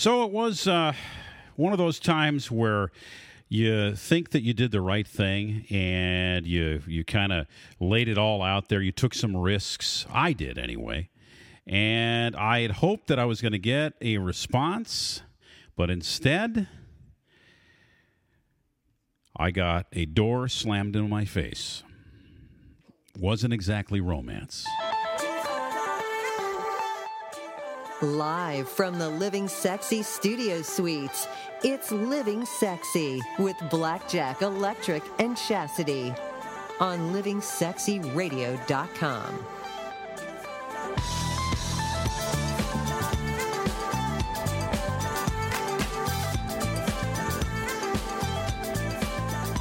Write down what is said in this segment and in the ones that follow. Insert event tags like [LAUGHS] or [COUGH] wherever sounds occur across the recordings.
So it was uh, one of those times where you think that you did the right thing and you you kind of laid it all out there. You took some risks. I did anyway. And I had hoped that I was going to get a response, but instead I got a door slammed in my face. Wasn't exactly romance. Live from the Living Sexy Studio Suites, it's Living Sexy with Blackjack Electric and Chastity on livingsexyradio.com.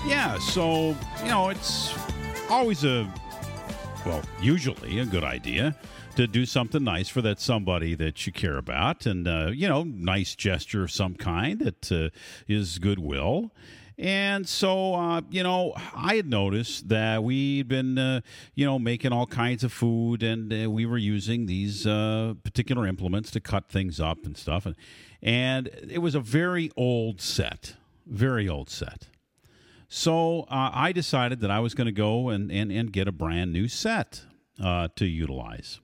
Yeah, so, you know, it's always a, well, usually a good idea to do something nice for that somebody that you care about and, uh, you know, nice gesture of some kind that uh, is goodwill. And so, uh, you know, I had noticed that we'd been, uh, you know, making all kinds of food and uh, we were using these uh, particular implements to cut things up and stuff. And, and it was a very old set, very old set. So uh, I decided that I was going to go and, and, and get a brand new set uh, to utilize.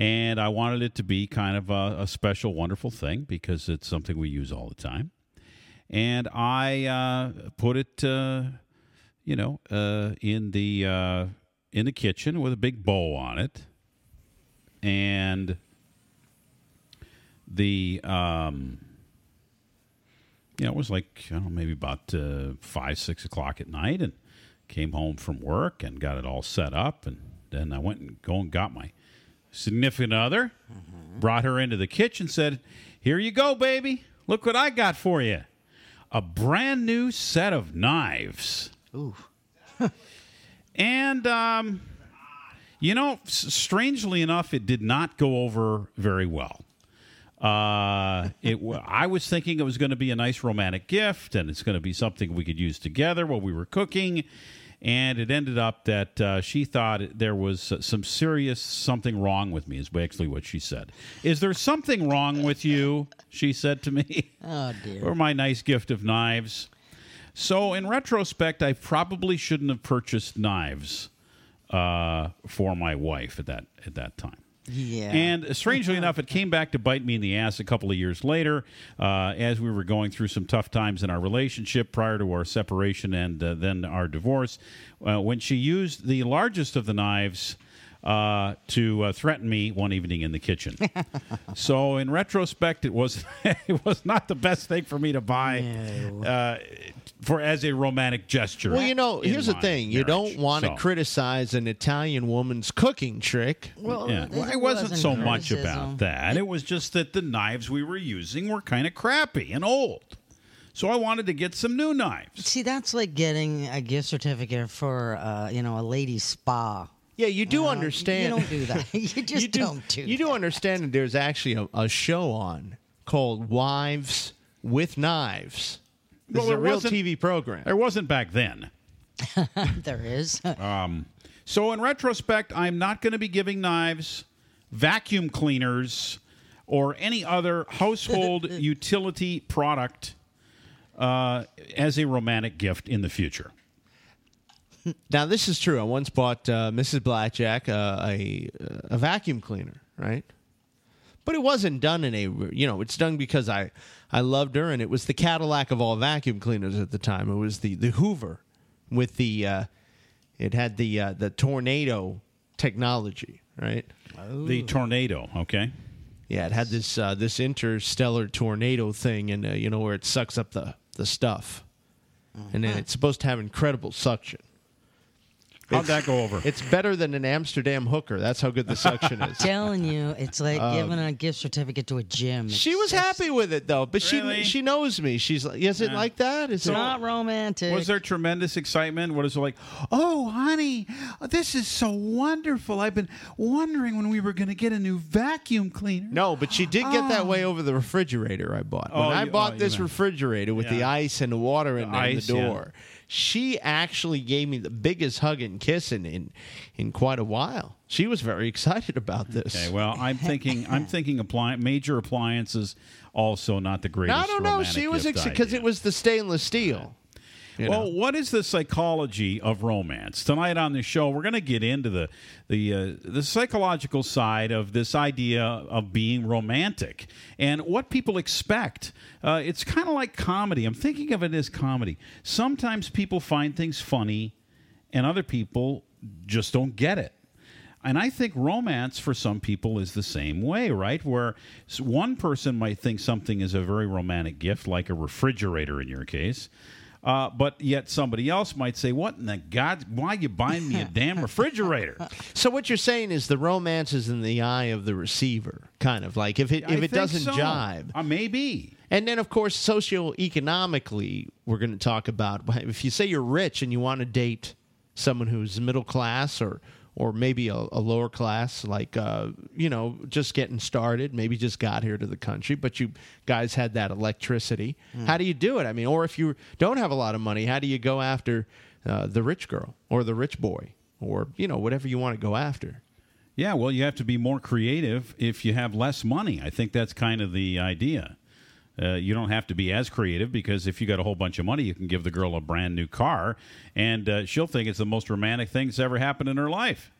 And I wanted it to be kind of a, a, special, wonderful thing because it's something we use all the time. And I uh, put it, uh, you know, uh, in the uh, in the kitchen with a big bow on it, and the um, you know, it was like I don't know, maybe about uh, five, six o'clock at night, and came home from work and got it all set up, and then I went and go and got my significant other, mm-hmm. brought her into the kitchen, said, "Here you go, baby. Look what I got for you, a brand new set of knives." Ooh. [LAUGHS] and um, you know, strangely enough, it did not go over very well. Uh, it. I was thinking it was going to be a nice romantic gift, and it's going to be something we could use together while we were cooking. And it ended up that uh, she thought there was some serious something wrong with me. Is basically what she said. Is there something wrong with you? She said to me. Oh dear. Or my nice gift of knives. So in retrospect, I probably shouldn't have purchased knives uh, for my wife at that at that time. Yeah. And strangely enough, it came back to bite me in the ass a couple of years later uh, as we were going through some tough times in our relationship prior to our separation and uh, then our divorce. Uh, when she used the largest of the knives. Uh, to uh, threaten me one evening in the kitchen. [LAUGHS] so, in retrospect, it was [LAUGHS] it was not the best thing for me to buy No. uh, for as a romantic gesture. Well, you know, here's the my thing: you don't want to So- criticize an Italian woman's cooking trick. Well, Yeah, it well, it wasn't so much about that. It was just that the knives we were using were kind of crappy and old. So I wanted to get some new knives. See, that's like getting a gift certificate for, uh, you know, a lady spa. Yeah, you do Uh, understand. You don't do that. [LAUGHS] [LAUGHS] You just you do, not do. You do understand that there's actually a, a show on called Wives with Knives. This Well, is a real TV program. There wasn't back then. that. [LAUGHS] there is. So in retrospect, I'm not going to be giving knives, vacuum cleaners, or any other household utility product uh, as a romantic gift in the future. Now, this is true. I once bought uh, Mrs. Blackjack uh, a a vacuum cleaner, right? But it wasn't done in a you know it's done because I I loved her and it was the Cadillac of all vacuum cleaners at the time. It was the the Hoover with the uh, it had the uh, the tornado technology, right? The tornado, okay? Yeah, it had this uh, this interstellar tornado thing, and uh, you know where it sucks up the the stuff, and then it's supposed to have incredible suction. How'd that go over? It's better than an Amsterdam hooker. That's how good the suction is. [LAUGHS] telling you, it's like um, giving a gift certificate to a gym. It's She was just- happy with it though, but Really? she she knows me. She's like, is it like that? Is It's it not romantic. Was there tremendous excitement? What is it like? Oh, honey, this is so wonderful. I've been wondering when we were going to get a new vacuum cleaner. No, but she did get that oh. way over the refrigerator I bought. When Oh, I you- bought oh, this refrigerator with the ice and the water in, The there in ice, the yeah. She actually gave me the biggest hug and kiss in in, in quite a while. She was very excited about this. Okay, well, I'm thinking I'm thinking appli- major appliances also not the greatest. I don't know. She was gift because it was the stainless steel. You know. Well, what is the psychology of romance? Tonight on the show, we're going to get into the the uh, the psychological side of this idea of being romantic and what people expect. Uh, it's kind of like comedy. I'm thinking of it as comedy. Sometimes people find things funny, and other people just don't get it. And I think romance for some people is the same way, right? Where one person might think something is a very romantic gift, like a refrigerator in your case, uh, but yet somebody else might say, "What in the God? Why you buying me a [LAUGHS] damn refrigerator?" So what you're saying is the romance is in the eye of the receiver, kind of like if it I if it doesn't so. jibe. uh, maybe. And then, of course, socioeconomically, we're going to talk about if you say you're rich and you want to date someone who's middle class or or maybe a, a lower class, like uh, you know, just getting started, maybe just got here to the country, but you guys had that electricity. How do you do it? I mean, or if you don't have a lot of money, how do you go after uh, the rich girl or the rich boy or you know whatever you want to go after? Yeah, well, you have to be more creative if you have less money. I think that's kind of the idea. Uh, you don't have to be as creative because if you got a whole bunch of money, you can give the girl a brand new car, and uh, she'll think it's the most romantic thing that's ever happened in her life.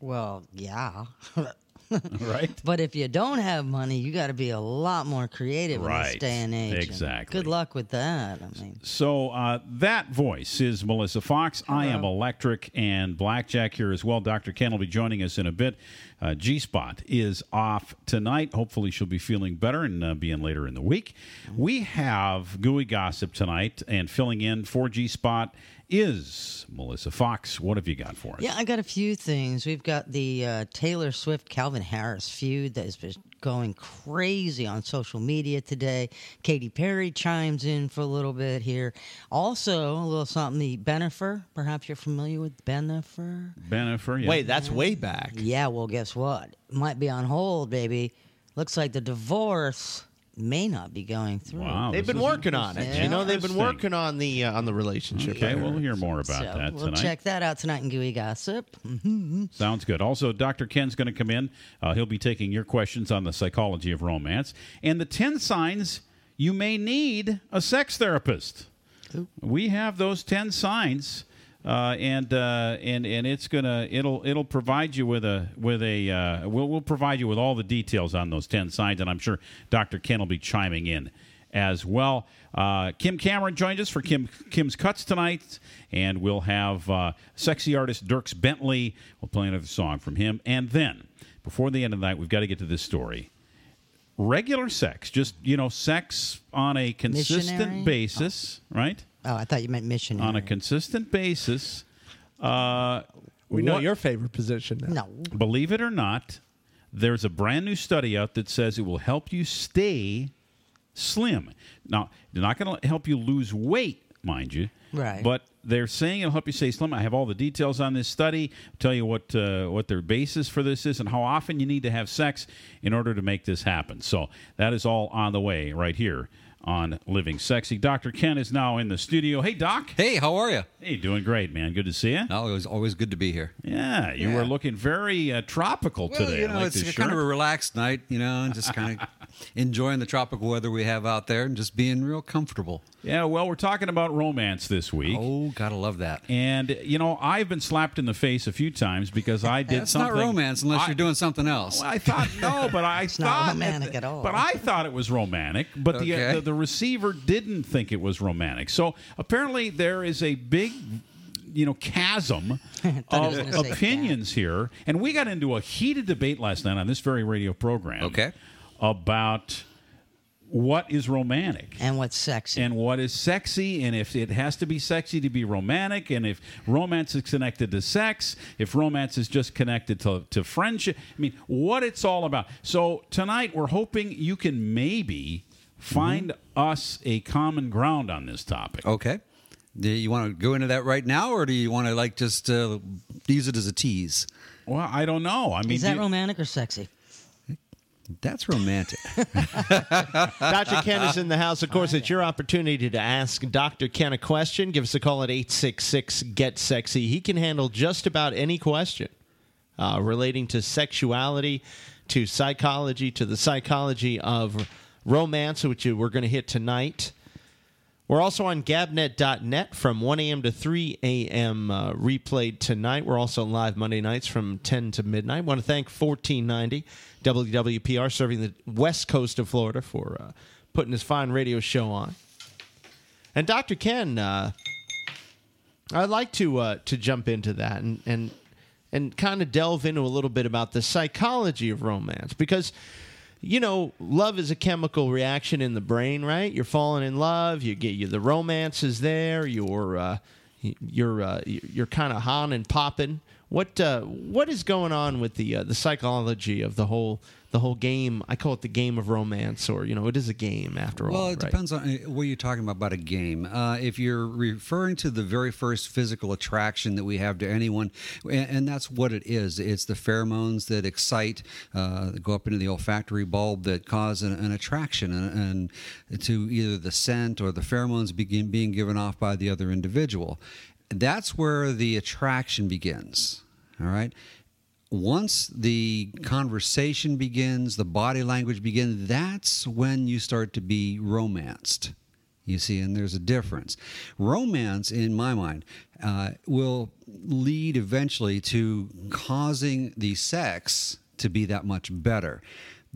Well, yeah. [LAUGHS] [LAUGHS] Right? but if you don't have money, you got to be a lot more creative in this day and age. and Exactly. Good luck with that. I mean, So uh, that voice is Melissa Fox. I am Electric and Blackjack here as well. Dr. Ken will be joining us in a bit. Uh, G Spot is off tonight. Hopefully, she'll be feeling better and uh, be in later in the week. We have Gooey Gossip tonight, and filling in for G Spot is Melissa Fox. What have you got for us? yeah, I got a few things. We've got the uh, Taylor Swift Calvin Harris feud that has been going crazy on social media today. Katy Perry chimes in for a little bit here. Also, a little something. The Benifer. Perhaps you're familiar with Benifer. Benifer. Yeah. Wait, that's way back. Yeah, well, guess what? Might be on hold, baby. Looks like the divorce may not be going through. Wow. They've been working on it. interesting. You know, they've been working on the uh, on the relationship. Okay, I we'll hear more about So that we'll tonight. check that out tonight in Gooey Gossip. Sounds good. Also, Dr. Ken's going to come in. Uh, he'll be taking your questions on the psychology of romance and the 10 signs you may need a sex therapist. We have those 10 signs. Uh, and uh, and and it's gonna it'll it'll provide you with a with a uh, we'll we'll provide you with all the details on those ten signs, and I'm sure Dr. Ken will be chiming in as well. Uh, Kim Cameron joined us for Kim Kim's Cuts tonight, and we'll have uh, sexy artist Dierks Bentley. We'll play another song from him, and then before the end of the night, we've got to get to this story. Regular sex, just you know, sex on a consistent Missionary? basis, right? Oh, I thought you meant missionary. On a consistent basis. Uh, We know what- your favorite position now. no. believe it or not, there's a brand new study out that says it will help you stay slim. Now, they're not going to help you lose weight, mind you. Right. But they're saying it'll help you stay slim. I have all the details on this study. Tell you what uh, what their basis for this is and how often you need to have sex in order to make this happen. So that is all on the way right here on Living Sexy. Dr. Ken is now in the studio. Hey, Doc. Hey, how are you? Hey, doing great, man. Good to see you. No, it was always good to be here. Yeah, you Yeah. were looking very uh, tropical Well, today. you know, like it's kind of a relaxed night, you know, and just kind of [LAUGHS] enjoying the tropical weather we have out there and just being real comfortable. Yeah, well, we're talking about romance this week. Oh, gotta love that. And, you know, I've been slapped in the face a few times because I did It's something. not romance unless I- you're doing something else. Well, I thought, no, [LAUGHS] but I not thought. romantic at all. But I thought it was romantic, but the, uh, Okay. the, the receiver didn't think it was romantic. So apparently there is a big. You know, chasm [LAUGHS] Thought he was of opinions here, and we got into a heated debate last night on this very radio program. Okay. about what is romantic And what's sexy? and what is sexy and if it has to be sexy to be romantic and if romance is connected to sex if romance is just connected to, to friendship i mean what it's all about so tonight we're hoping you can maybe find us a common ground on this topic Okay. Do you want to go into that right now, or do you want to like just uh, use it as a tease? well i don't know i mean Is that do- romantic or sexy? That's romantic. [LAUGHS] Dr. [LAUGHS] Ken is in the house. Of course, it's your opportunity to ask Dr. Ken a question. Give us a call at 866 Get Sexy. He can handle just about any question uh, relating to sexuality, to psychology, to the psychology of romance, which we're going to hit tonight. We're also on gabnet.net from 1 a.m. to 3 a.m. Uh, replayed tonight. We're also live Monday nights from 10 to midnight. want to thank 1490 WWPR serving the west coast of Florida for uh, putting this fine radio show on. And Dr. Ken, uh, I'd like to uh, to jump into that and and and kind of delve into a little bit about the psychology of romance because you know, love is a chemical reaction in the brain, right? You're falling in love. You get you the romance is there. You're uh, you're uh, you're kind of hon and popping. What uh, what is going on with the uh, the psychology of the whole the whole game? I call it the game of romance, or you know, it is a game after all. Well, it right? depends on uh, what you're talking about about a game. Uh, if you're referring to the very first physical attraction that we have to anyone, and, and that's what it is. It's the pheromones that excite, uh, that go up into the olfactory bulb that cause an, an attraction, and, and to either the scent or the pheromones begin being given off by the other individual that's where the attraction begins. All right. Once the conversation begins, the body language begins, that's when you start to be romanced. You see, and there's a difference. Romance, in my mind, uh, will lead eventually to causing the sex to be that much better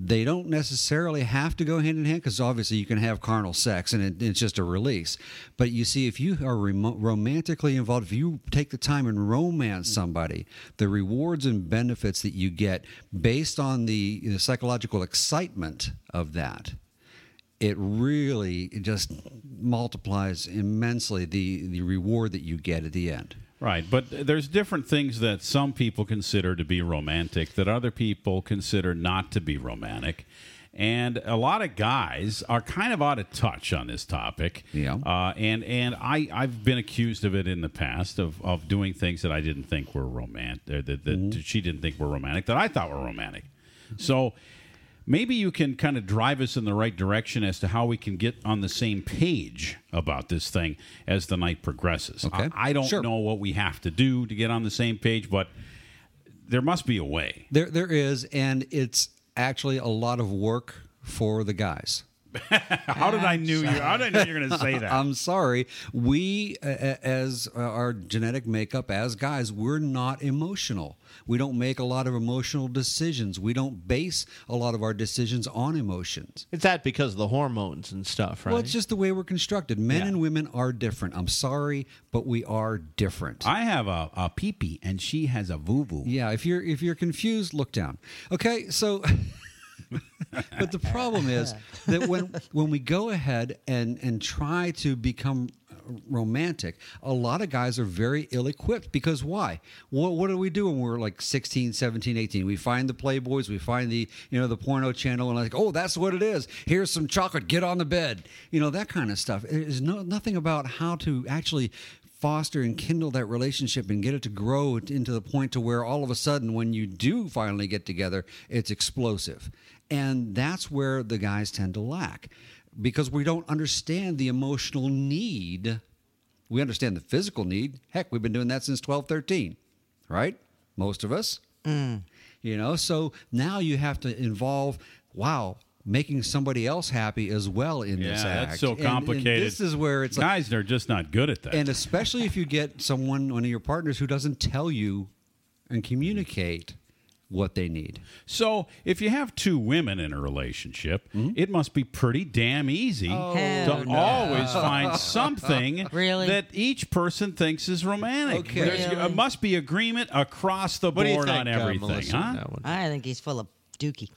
they don't necessarily have to go hand in hand because obviously you can have carnal sex and it, it's just a release. But you see, if you are romantically involved, if you take the time and romance somebody, the rewards and benefits that you get based on the, the psychological excitement of that it really just multiplies immensely the, the reward that you get at the end. Right, but there's different things that some people consider to be romantic that other people consider not to be romantic. And a lot of guys are kind of out of touch on this topic. Yeah. Uh, and and I, I've been accused of it in the past of, of doing things that I didn't think were romantic, that, that Mm-hmm. she didn't think were romantic, that I thought were romantic. So maybe you can kind of drive us in the right direction as to how we can get on the same page about this thing as the night progresses. Okay. I, I don't Sure. know what we have to do to get on the same page, but there must be a way. There, there is, and it's actually a lot of work for the guys. [LAUGHS] How did I knew you? How did I know you were going to say that? I'm sorry. We, uh, as uh, our genetic makeup as guys, we're not emotional. We don't make a lot of emotional decisions. We don't base a lot of our decisions on emotions. It's that because of the hormones and stuff, right? Well, it's just the way we're constructed. Men Yeah. and women are different. I'm sorry, but we are different. I have a, a pee and she has a voo voo. Yeah, if you're if you're confused, look down. Okay, so [LAUGHS] [LAUGHS] but the problem is that when when we go ahead and and try to become romantic a lot of guys are very ill equipped because why? What, what do we do when we're like 16 17 18 we find the playboys we find the you know the porno channel and like oh that's what it is. Here's some chocolate get on the bed. You know that kind of stuff. There's no nothing about how to actually foster and kindle that relationship and get it to grow into the point to where all of a sudden when you do finally get together it's explosive. And that's where the guys tend to lack. Because we don't understand the emotional need. We understand the physical need. Heck we've been doing that since 12 13 right? Most of us. Mm. You know so now you have to involve wow making somebody else happy as well in this Yeah, act that's so And- and complicated. this is where it's guys, they're just not good at that. and especially if you get someone, one of your partners, who doesn't tell you and communicate what they need. So, if you have two women in a relationship, it must be pretty damn easy Hell to no. always find [LAUGHS] something Really? that each person thinks is romantic. Okay. There's, Really? uh, must be agreement across the what board think, on uh, everything, Melissa, on huh? that one? I think he's full of dookie.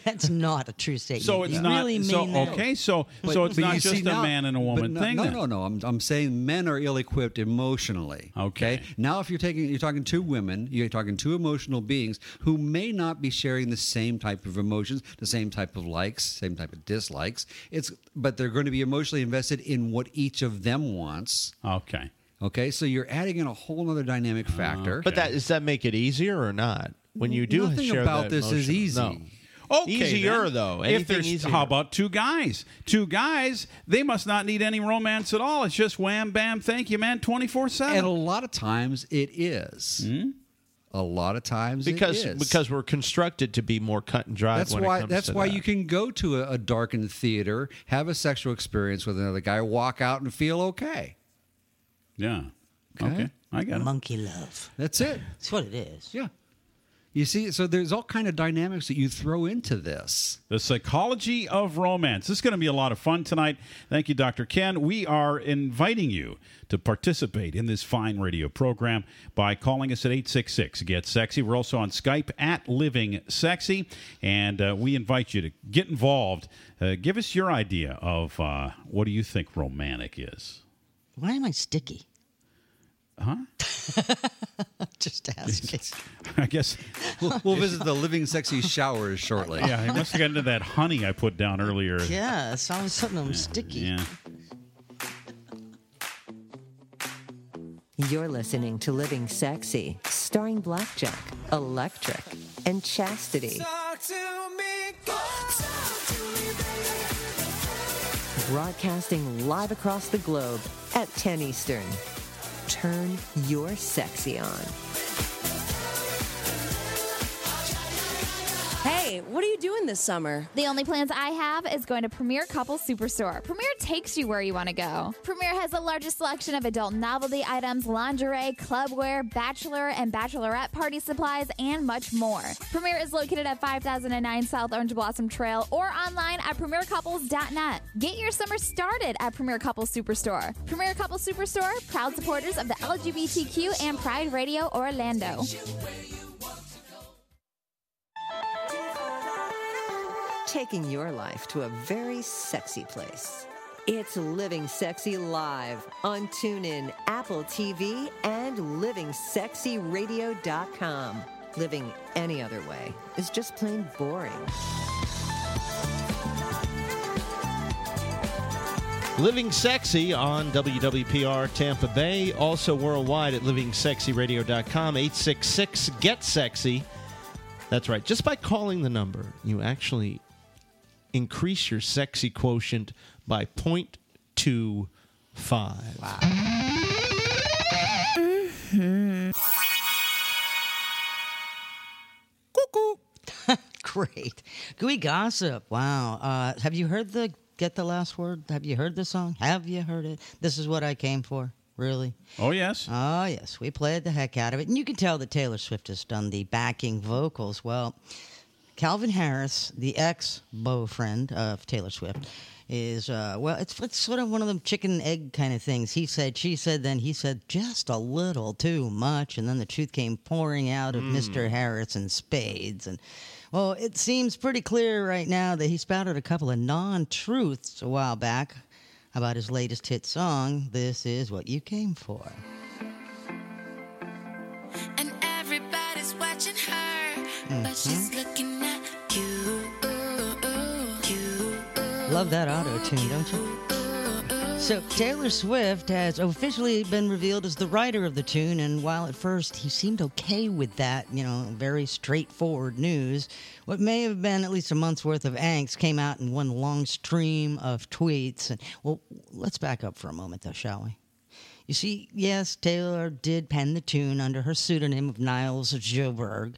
[LAUGHS] That's not a true statement. So it's You not really so that? okay. So so it's not just see a now- man and a woman no, thing. No, then. no, no. I'm, I'm saying men are ill-equipped emotionally. Okay. Now, if you're taking, you're talking two women, you're talking two emotional beings who may not be sharing the same type of emotions, the same type of likes, same type of dislikes. It's, but they're going to be emotionally invested in what each of them wants. Okay. Okay, so you're adding in a whole other dynamic factor. But that does that make it easier or not? When you do Nothing share about that this is emotion? easy. No. Okay, Easier, then. though. If Anything there's, easier. how about two guys? Two guys, they must not need any romance at all. It's just wham, bam, thank you, man, twenty four seven. And a lot of times it is. Hmm? A lot of times because it is. because we're constructed to be more cut and dry. that's when it why comes that's to why that. you can go to a, a darkened theater, have a sexual experience with another guy, walk out and feel okay. Yeah. Okay. Okay, I got it. Monkey love. That's it. That's what it is. Yeah. You see, so there's all kind of dynamics that you throw into this. The psychology of romance. This is going to be a lot of fun tonight. Thank you, Dr. Ken. We are inviting you to participate in this fine radio program by calling us at 866 Get Sexy. We're also on Skype at Living Sexy, and uh, we invite you to get involved. Uh, give us your idea of uh, what do you think romantic is? Why am I sticky? Huh? [LAUGHS] Just asking. [LAUGHS] I guess, We'll, we'll visit the Living Sexy showers shortly. yeah, I must have gotten into that honey I put down earlier. Yes, all of a sudden I'm sticky. Yeah. You're listening to Living Sexy, starring Blackjack, Electric, and Chastity. Broadcasting live across the globe at 10 Eastern. Turn your sexy on. What are you doing this summer? The only plans I have is going to Premier Couple Superstore. Premier takes you where you want to go. Premier has the largest selection of adult novelty items, lingerie, clubwear, bachelor and bachelorette party supplies, and much more. Premier is located at 5009 South Orange Blossom Trail or online at premiercouples.net. Get your summer started at Premier Couple Superstore. Premier Couple Superstore, proud supporters of the LGBTQ and Pride Radio Orlando. Taking your life to a very sexy place. It's Living Sexy Live on TuneIn, Apple TV, and LivingSexyRadio.com. Living any other way is just plain boring. Living Sexy on WWPR Tampa Bay, also worldwide at livingsexyradio.com, 866 Get Sexy. That's right. Just by calling the number, you actually increase your sexy quotient by 0.25. Wow. [LAUGHS] Great. Gooey gossip. Wow. Uh, have you heard the Get the Last Word? Have you heard the song? Have you heard it? This is what I came for. Really? Oh, yes. Oh, yes. We played the heck out of it. And you can tell that Taylor Swift has done the backing vocals. Well, Calvin Harris, the ex boyfriend of Taylor Swift, is, uh, well, it's, it's sort of one of them chicken and egg kind of things. He said, she said, then he said, just a little too much. And then the truth came pouring out of Mr. Harris in spades. And, well, it seems pretty clear right now that he spouted a couple of non truths a while back about his latest hit song, This Is What You Came For. And everybody's watching her, Mm-hmm. but she's looking Love that auto tune, don't you? So, Taylor Swift has officially been revealed as the writer of the tune, and while at first he seemed okay with that, you know, very straightforward news, what may have been at least a month's worth of angst came out in one long stream of tweets. And, well, let's back up for a moment, though, shall we? You see, yes, Taylor did pen the tune under her pseudonym of Nils Sjöberg,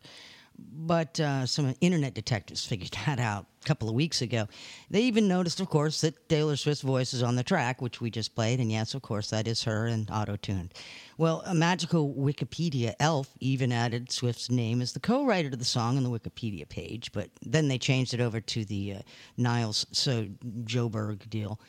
but uh, some internet detectives figured [LAUGHS] that out couple of weeks ago. They even noticed, of course, that Taylor Swift's voice is on the track, which we just played, and yes, of course, that is her and auto tuned. Well, a magical Wikipedia elf even added Swift's name as the co writer to the song on the Wikipedia page, but then they changed it over to the uh, Niles so Joberg deal.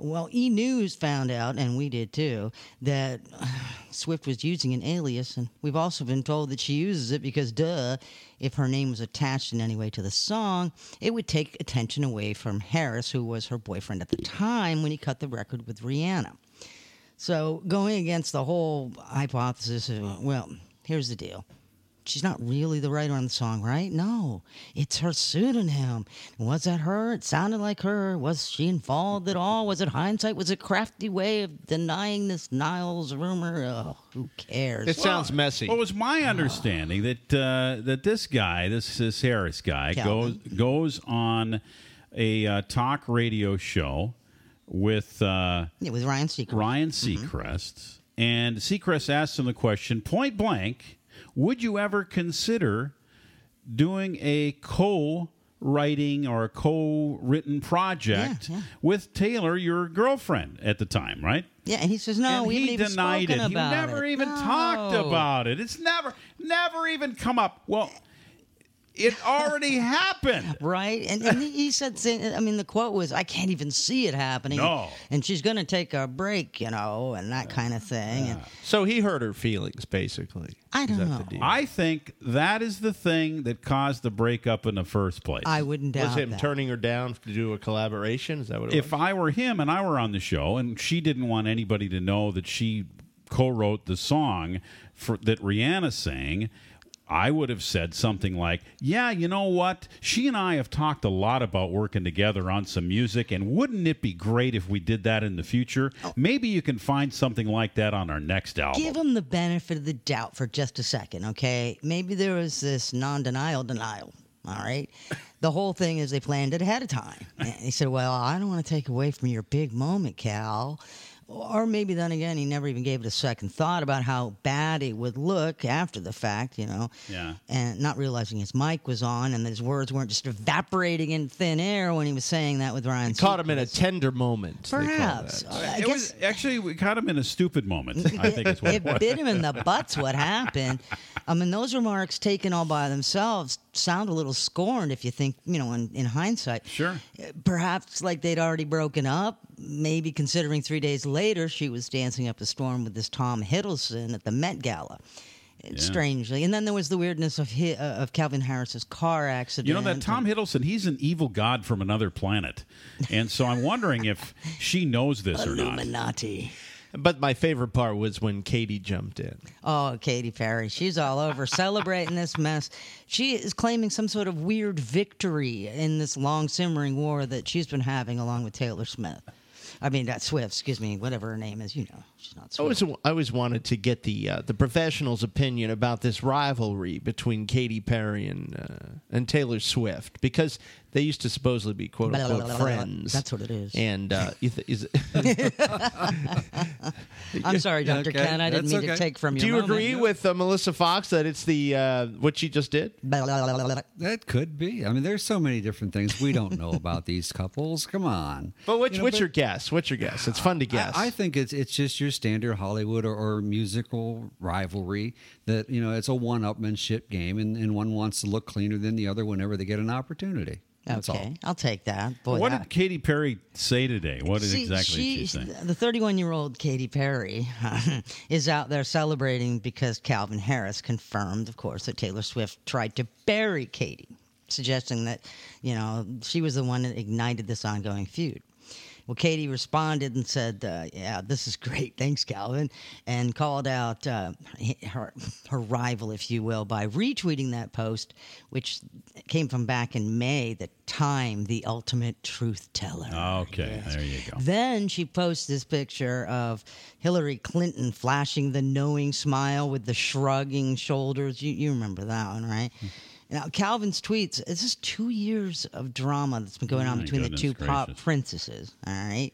Well, E News found out, and we did too, that [SIGHS] Swift was using an alias, and we've also been told that she uses it because, duh, if her name was attached in any way to the song, it would take attention away from Harris, who was her boyfriend at the time when he cut the record with Rihanna. So, going against the whole hypothesis of, well, here's the deal she's not really the writer on the song, right? No, it's her pseudonym. Was that her? It sounded like her. Was she involved at all? Was it hindsight? Was it crafty way of denying this Niles rumor? Oh, who cares? It sounds messy. Well, it was my understanding that uh, that this guy, this this Harris guy, goes Calvin. goes on a uh, talk radio show with uh, it was Ryan Seacrest. Ryan Mm-hmm. Seacrest, and Seacrest asked him the question point blank: Would you ever consider doing a co? Writing or a co-written project Yeah, yeah. with Taylor, your girlfriend at the time, right? Yeah, and he says no. and we he denied it. he never it. even talked about it. It's never, never even come up. Well, it already [LAUGHS] happened. Right, and, and he he said, I mean, the quote was, "I can't even see it happening." No. and she's going to take a break, you know, and that kind of thing. And So he hurt her feelings, basically. I don't know. I think that is the thing that caused the breakup in the first place. I wouldn't doubt was him that. turning her down to do a collaboration? Is that what it if was? I were him and I were on the show and she didn't want anybody to know that she co-wrote the song for that Rihanna sang, I would have said something like, "Yeah, you know what? She and I have talked a lot about working together on some music and wouldn't it be great if we did that in the future? Oh. Maybe you can find something like that on our next album." Give him the benefit of the doubt for just a second, okay? Maybe there was this non-denial denial. All right. [LAUGHS] The whole thing is they planned it ahead of time. [LAUGHS] And he said, "Well, I don't want to take away from your big moment, Cal." Or maybe then again, he never even gave it a second thought about how bad it would look after the fact, you know. Yeah. And not realizing his mic was on and that his words weren't just evaporating in thin air when he was saying that with Ryan. Caught him in a tender moment. Perhaps. that. I it guess was actually we caught him in a stupid moment. I think is [LAUGHS] what it bit him in the butts what happened. I mean, those remarks taken all by themselves sound a little scorned if you think, you know, in, in hindsight. Sure. Perhaps like they'd already broken up. Maybe considering three days later she was dancing up a storm with this Tom Hiddleston at the Met Gala. Strangely, and then there was the weirdness of uh, of Calvin Harris's car accident. You know that Tom Hiddleston, he's an evil god from another planet, and so I'm wondering if she knows this or not. Illuminati. But my favorite part was when Katy jumped in. Oh, Katy Perry. She's all over celebrating this mess. She is claiming some sort of weird victory in this long simmering war that she's been having along with Taylor Smith. I mean, that Swift, excuse me, whatever her name is, you know. She's not I always, I always wanted to get the uh, the professional's opinion about this rivalry between Katy Perry and uh, and Taylor Swift because they used to supposedly be quote Blah, blah, unquote friends. That's what it is. And uh, you th- is, [LAUGHS] [LAUGHS] I'm sorry, Dr. Okay, Ken. I didn't that's mean to take from you. do you moment. agree with uh, Melissa Fox that it's the uh, what she just did? That could be. I mean, there's so many different things we don't know about these couples. Come on. But which You know, what's but- your guess? What's your guess? It's fun to guess. I, I think it's it's just your standard Hollywood or, or musical rivalry that you know it's a one-upmanship game, and, and one wants to look cleaner than the other whenever they get an opportunity. That's Okay, all. I'll take that. Boy, what that- did Katy Perry say today? What did See, exactly did she she, say? the 31 year old Katy Perry [LAUGHS] is out there celebrating because Calvin Harris confirmed, of course, that Taylor Swift tried to bury Katy, suggesting that, you know, she was the one that ignited this ongoing feud. Well, Katy responded and said, uh, "Yeah, this is great. Thanks, Calvin," and called out uh, her her rival, if you will, by retweeting that post, which came from back in May. The Time, the ultimate truth teller. Okay, there you go. Then she posts this picture of Hillary Clinton flashing the knowing smile with the shrugging shoulders. You, you remember that one, right? Now, Calvin's tweets, it's just two years of drama that's been going on My between the goodness two pop princesses, all right?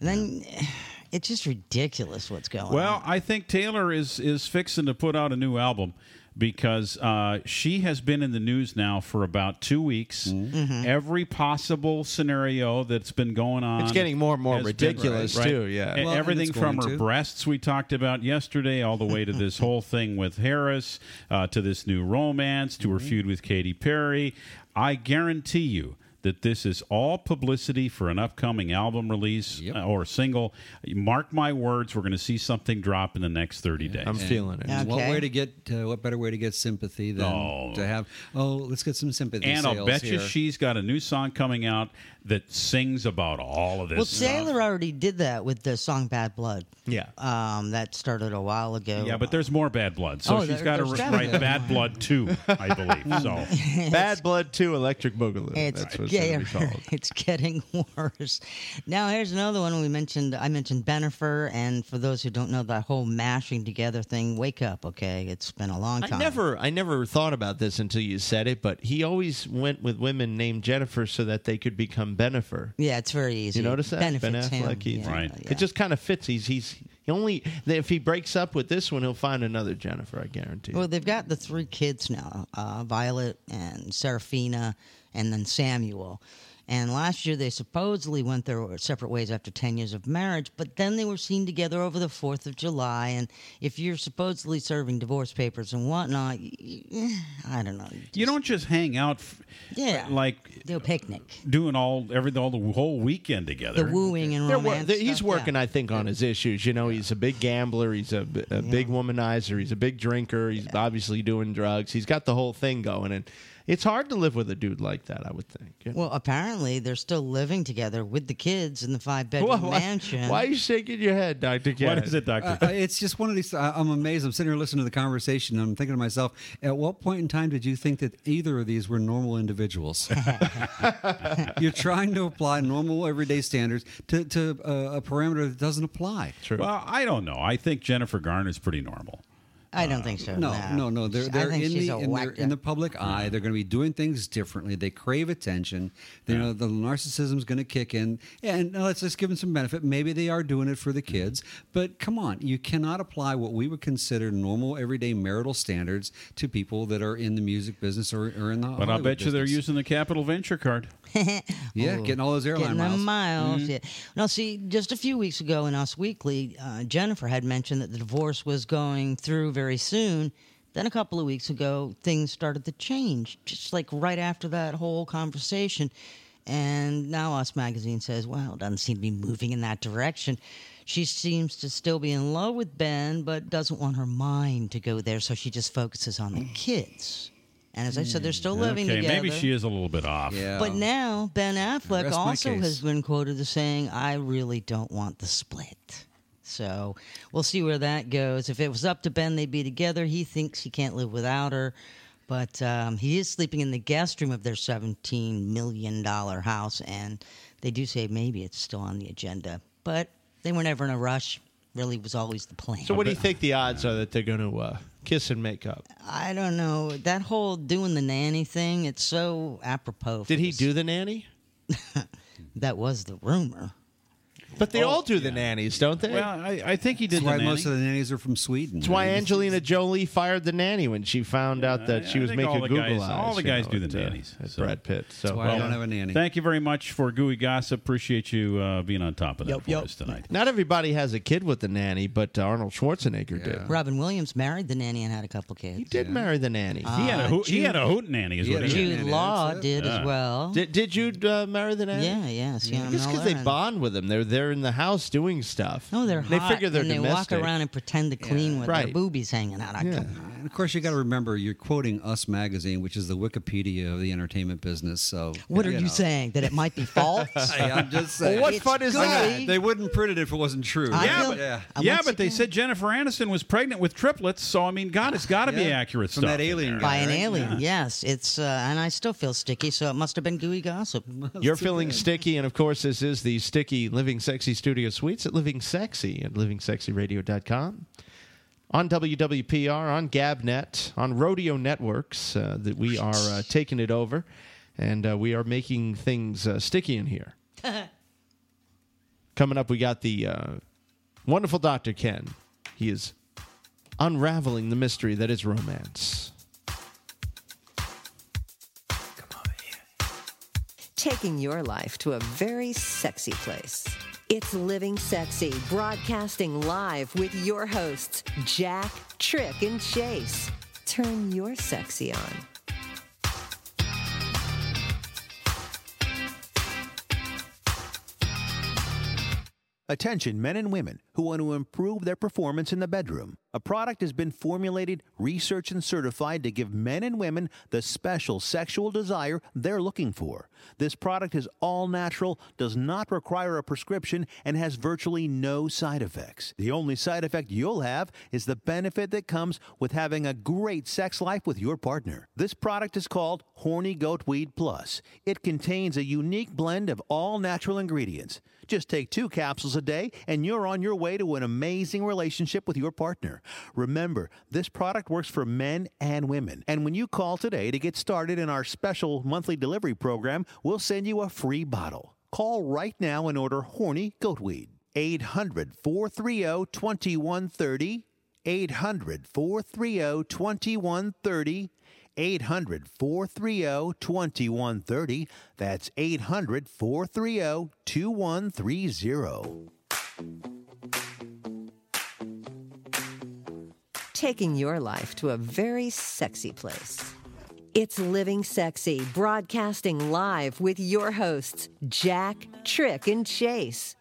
And then [SIGHS] it's just ridiculous what's going Well, on. Well, I think Taylor is is fixing to put out a new album because uh, she has been in the news now for about two weeks. Mm-hmm. Every possible scenario that's been going on, It's getting more and more ridiculous, been- too, yeah. Well, everything from her to. breasts we talked about yesterday, all the way to this whole [LAUGHS] thing with Harris, uh, to this new romance, to her Mm-hmm. feud with Katy Perry. I guarantee you. That this is all publicity for an upcoming album release Yep. uh, or single. Mark my words, we're going to see something drop in the next 30 days. I'm feeling it. Yeah. What way to get? Uh, what better way to get sympathy than Oh. to have? Oh, let's get some sympathy. and I'll sales bet you she's got a new song coming out that sings about all of this. Well, stuff. Sailor already did that with the song "Bad Blood." Yeah. um, that started a while ago. Yeah, but there's more bad blood. So Oh, she's there- got to write Bad Blood too, I believe. So [LAUGHS] Bad Blood 2 Electric Boogaloo. It's That's what it's going getting, it's getting [LAUGHS] worse. Now here's another one we mentioned. I mentioned Benifer, and for those who don't know, that whole mashing together thing. Wake up, okay? It's been a long I time. never, I never thought about this until you said it, but he always went with women named Jennifer so that they could become Benifer. Yeah, it's very easy. You notice that Benefits Ben. Affleck? He's, Yeah, Right. yeah. It just kind of fits. He's he's he only if he breaks up with this one, he'll find another Jennifer. I guarantee. Well, they've got the three kids now uh, Violet and Seraphina, and then Samuel. And last year they supposedly went their separate ways after 10 years of marriage, but then they were seen together over the 4th of July. And if you're supposedly serving divorce papers and whatnot, I don't know. you don't just hang out, f- Yeah. like do a picnic. doing all every all the whole weekend together. The wooing and They're wor- romance. they're- he's stuff, working, yeah. I think, on his issues. You know, he's a big gambler. He's a, b- a big womanizer. He's a big drinker. He's obviously doing drugs. He's got the whole thing going, and it's hard to live with a dude like that. I would think. Yeah. Well, apparently they're still living together with the kids in the five bedroom Why- why, mansion. why are you shaking your head, Doctor Ken? What is it, Doctor? Uh, it's just one of these. I- I'm amazed. I'm sitting here listening to the conversation. And I'm thinking to myself, at what point in time did you think that either of these were normal individuals? [LAUGHS] [LAUGHS] You're trying to apply normal everyday standards to, to uh, a parameter that doesn't apply. True. well, I don't know. I think Jennifer Garner's pretty normal. I don't think so. No, no, no. They're, they're think in she's the a in, their, in the public eye. They're going to be doing things differently. They crave attention. You know, the narcissism's going to kick in. And uh, let's just give them some benefit. Maybe they are doing it for the kids. But come on, you cannot apply what we would consider normal, everyday marital standards to people that are in the music business or, or in the. But I'll bet you they're using the Capital Venture card. [LAUGHS] Yeah, getting all those airline miles. miles. Yeah. Now, see, just a few weeks ago in Us Weekly, uh, Jennifer had mentioned that the divorce was going through very soon. Then a couple of weeks ago, things started to change, just like right after that whole conversation. And now Us Magazine says, well, it doesn't seem to be moving in that direction. She seems to still be in love with Ben, but doesn't want her mind to go there, so she just focuses on the kids. And as I said, they're still living okay, together. maybe she is a little bit off. Yeah. But now Ben Affleck Rest also has been quoted as saying, "I really don't want the split." So we'll see where that goes. If it was up to Ben, they'd be together. He thinks he can't live without her, but um, he is sleeping in the guest room of their seventeen million dollar house, and they do say maybe it's still on the agenda, but they were never in a rush. Really, was always the plan. So, what do you think the odds are that they're going to uh, kiss and make up? I don't know that whole doing the nanny thing. It's so apropos. Did he this- do the nanny? [LAUGHS] That was the rumor. But they all do the nannies, don't they? Well, I, I think he did That's the why nanny. most of the nannies are from Sweden. That's why Angelina Jolie fired the nanny when she found out that I- she I was making all the Google guys- eyes. all the guys know, do the at, uh, nannies, at so- Brad Pitt. So That's why I don't have a nanny. Thank you very much for Gooey Gossip. Appreciate you uh, being on top of that Yup, for yup. us tonight. not everybody has a kid with the nanny, but uh, Arnold Schwarzenegger did. Robin Williams married the nanny and had a couple kids. He did marry the nanny. He had a Uh, hoot, he had a hoot nanny, is He what he a had. hoot Jude nanny, Law did as well. did, did you uh, marry the nanny? yeah, yeah. Sienna Just because they bond with him, they're they're in the house doing stuff. No, they're they hot, figure they're and they domestic. walk around and pretend to clean with Right. their boobies hanging out. I Yeah. come- And of course, you got to remember you're quoting Us Magazine, which is the Wikipedia of the entertainment business. So, What are you saying? That it might be false? [LAUGHS] Hey, I'm just saying. Well, what It's fun is good. that? They wouldn't print it if it wasn't true. I Yeah, feel- but, yeah. Yeah, but they again- said Jennifer Aniston was pregnant with triplets, so I mean, God, it's got to be Yeah. accurate From stuff. that alien guy. By an right? alien, yes. It's uh, and I still feel sticky, so it must have been gooey gossip. [LAUGHS] You're feeling sticky, and of course, this is the sticky Living Sexy Studio Suites at Living Sexy at livingsexyradio.com. On WWPR, on GabNet, on Rodeo Networks, uh, that we are uh, taking it over, and uh, we are making things uh, sticky in here. [LAUGHS] Coming up, we got the uh, wonderful Dr. Ken. He is unraveling the mystery that is romance. taking your life to a very sexy place. It's Living Sexy, broadcasting live with your hosts, Jack, Trick, and Chase. Turn your sexy on. Attention, men and women who want to improve their performance in the bedroom. A product has been formulated, researched, and certified to give men and women the special sexual desire they're looking for. This product is all natural, does not require a prescription, and has virtually no side effects. The only side effect you'll have is the benefit that comes with having a great sex life with your partner. This product is called Horny Goat Weed Plus. It contains a unique blend of all natural ingredients. Just take two capsules a day and you're on your way to an amazing relationship with your partner. Remember, this product works for men and women. And when you call today to get started in our special monthly delivery program, we'll send you a free bottle. Call right now and order Horny Goatweed. 800 430 2130. 800 430 2130. 800 430 2130. That's 800 430 2130. Taking your life to a very sexy place. It's Living Sexy, broadcasting live with your hosts, Jack, Trick, and Chase.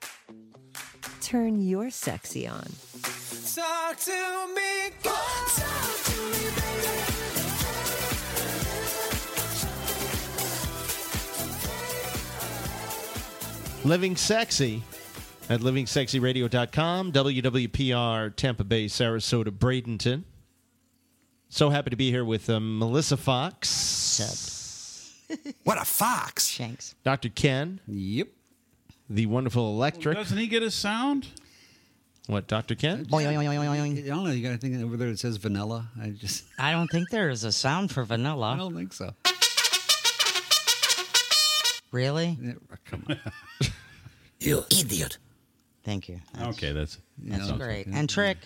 Turn your sexy on. Talk to me, talk to me, baby. Living Sexy at livingsexyradio.com, WWPR, Tampa Bay, Sarasota, Bradenton. So happy to be here with uh, Melissa Fox, [LAUGHS] What a fox. Shanks. Dr. Ken, Yep. the wonderful electric. Doesn't he get a sound? What, Dr. Ken? I don't know. You got a thing over there that says vanilla. I just, [LAUGHS] I don't think there is a sound for vanilla. I don't think so. Really? Yeah, Come on. [LAUGHS] You idiot. Thank you. That's, Okay, that's that's Yeah. great. And Trick,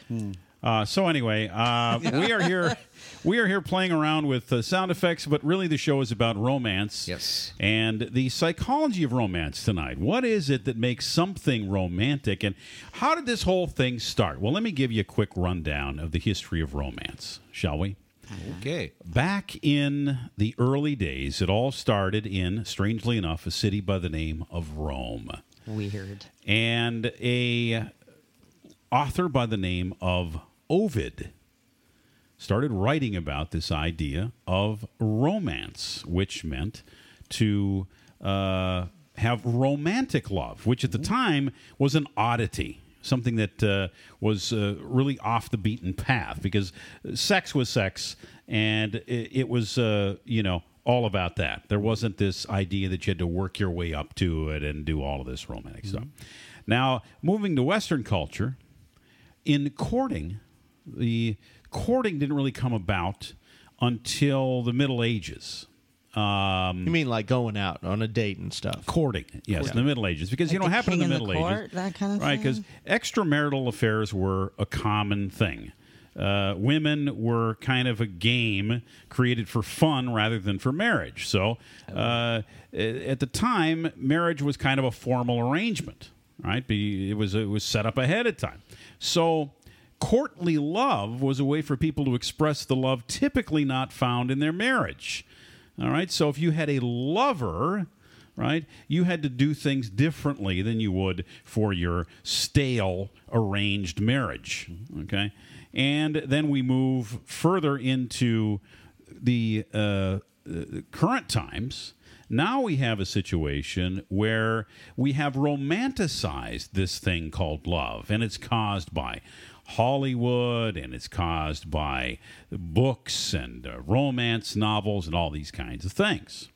Uh, so anyway, uh, we are here. [LAUGHS] We are here playing around with uh, sound effects, but really the show is about romance. Yes. And the psychology of romance tonight. What is it that makes something romantic, and how did this whole thing start? Well, let me give you a quick rundown of the history of romance, shall we? Okay. Back in the early days, it all started in, strangely enough, a city by the name of Rome weird. and a author by the name of Ovid started writing about this idea of romance, which meant to uh, have romantic love, which at the time was an oddity. Something that uh, was uh, really off the beaten path because sex was sex and it, it was, uh, you know, all about that. There wasn't this idea that you had to work your way up to it and do all of this romantic stuff. Now, moving to Western culture, in courting, the courting didn't really come about until the Middle Ages. Um, You mean like going out on a date and stuff? courting, yes, in the Middle Ages, because you know the happened in the and the Middle court, Ages, that kind of right? Because extramarital affairs were a common thing. Uh, women were kind of a game created for fun rather than for marriage. So, uh, at the time, marriage was kind of a formal arrangement, right? It was it was set up ahead of time. So, courtly love was a way for people to express the love typically not found in their marriage. All right. So, if you had a lover, right, you had to do things differently than you would for your stale arranged marriage. Okay. And then we move further into the uh, current times. Now we have a situation where we have romanticized this thing called love, and it's caused by Hollywood, and it's caused by books and uh, romance novels and all these kinds of things.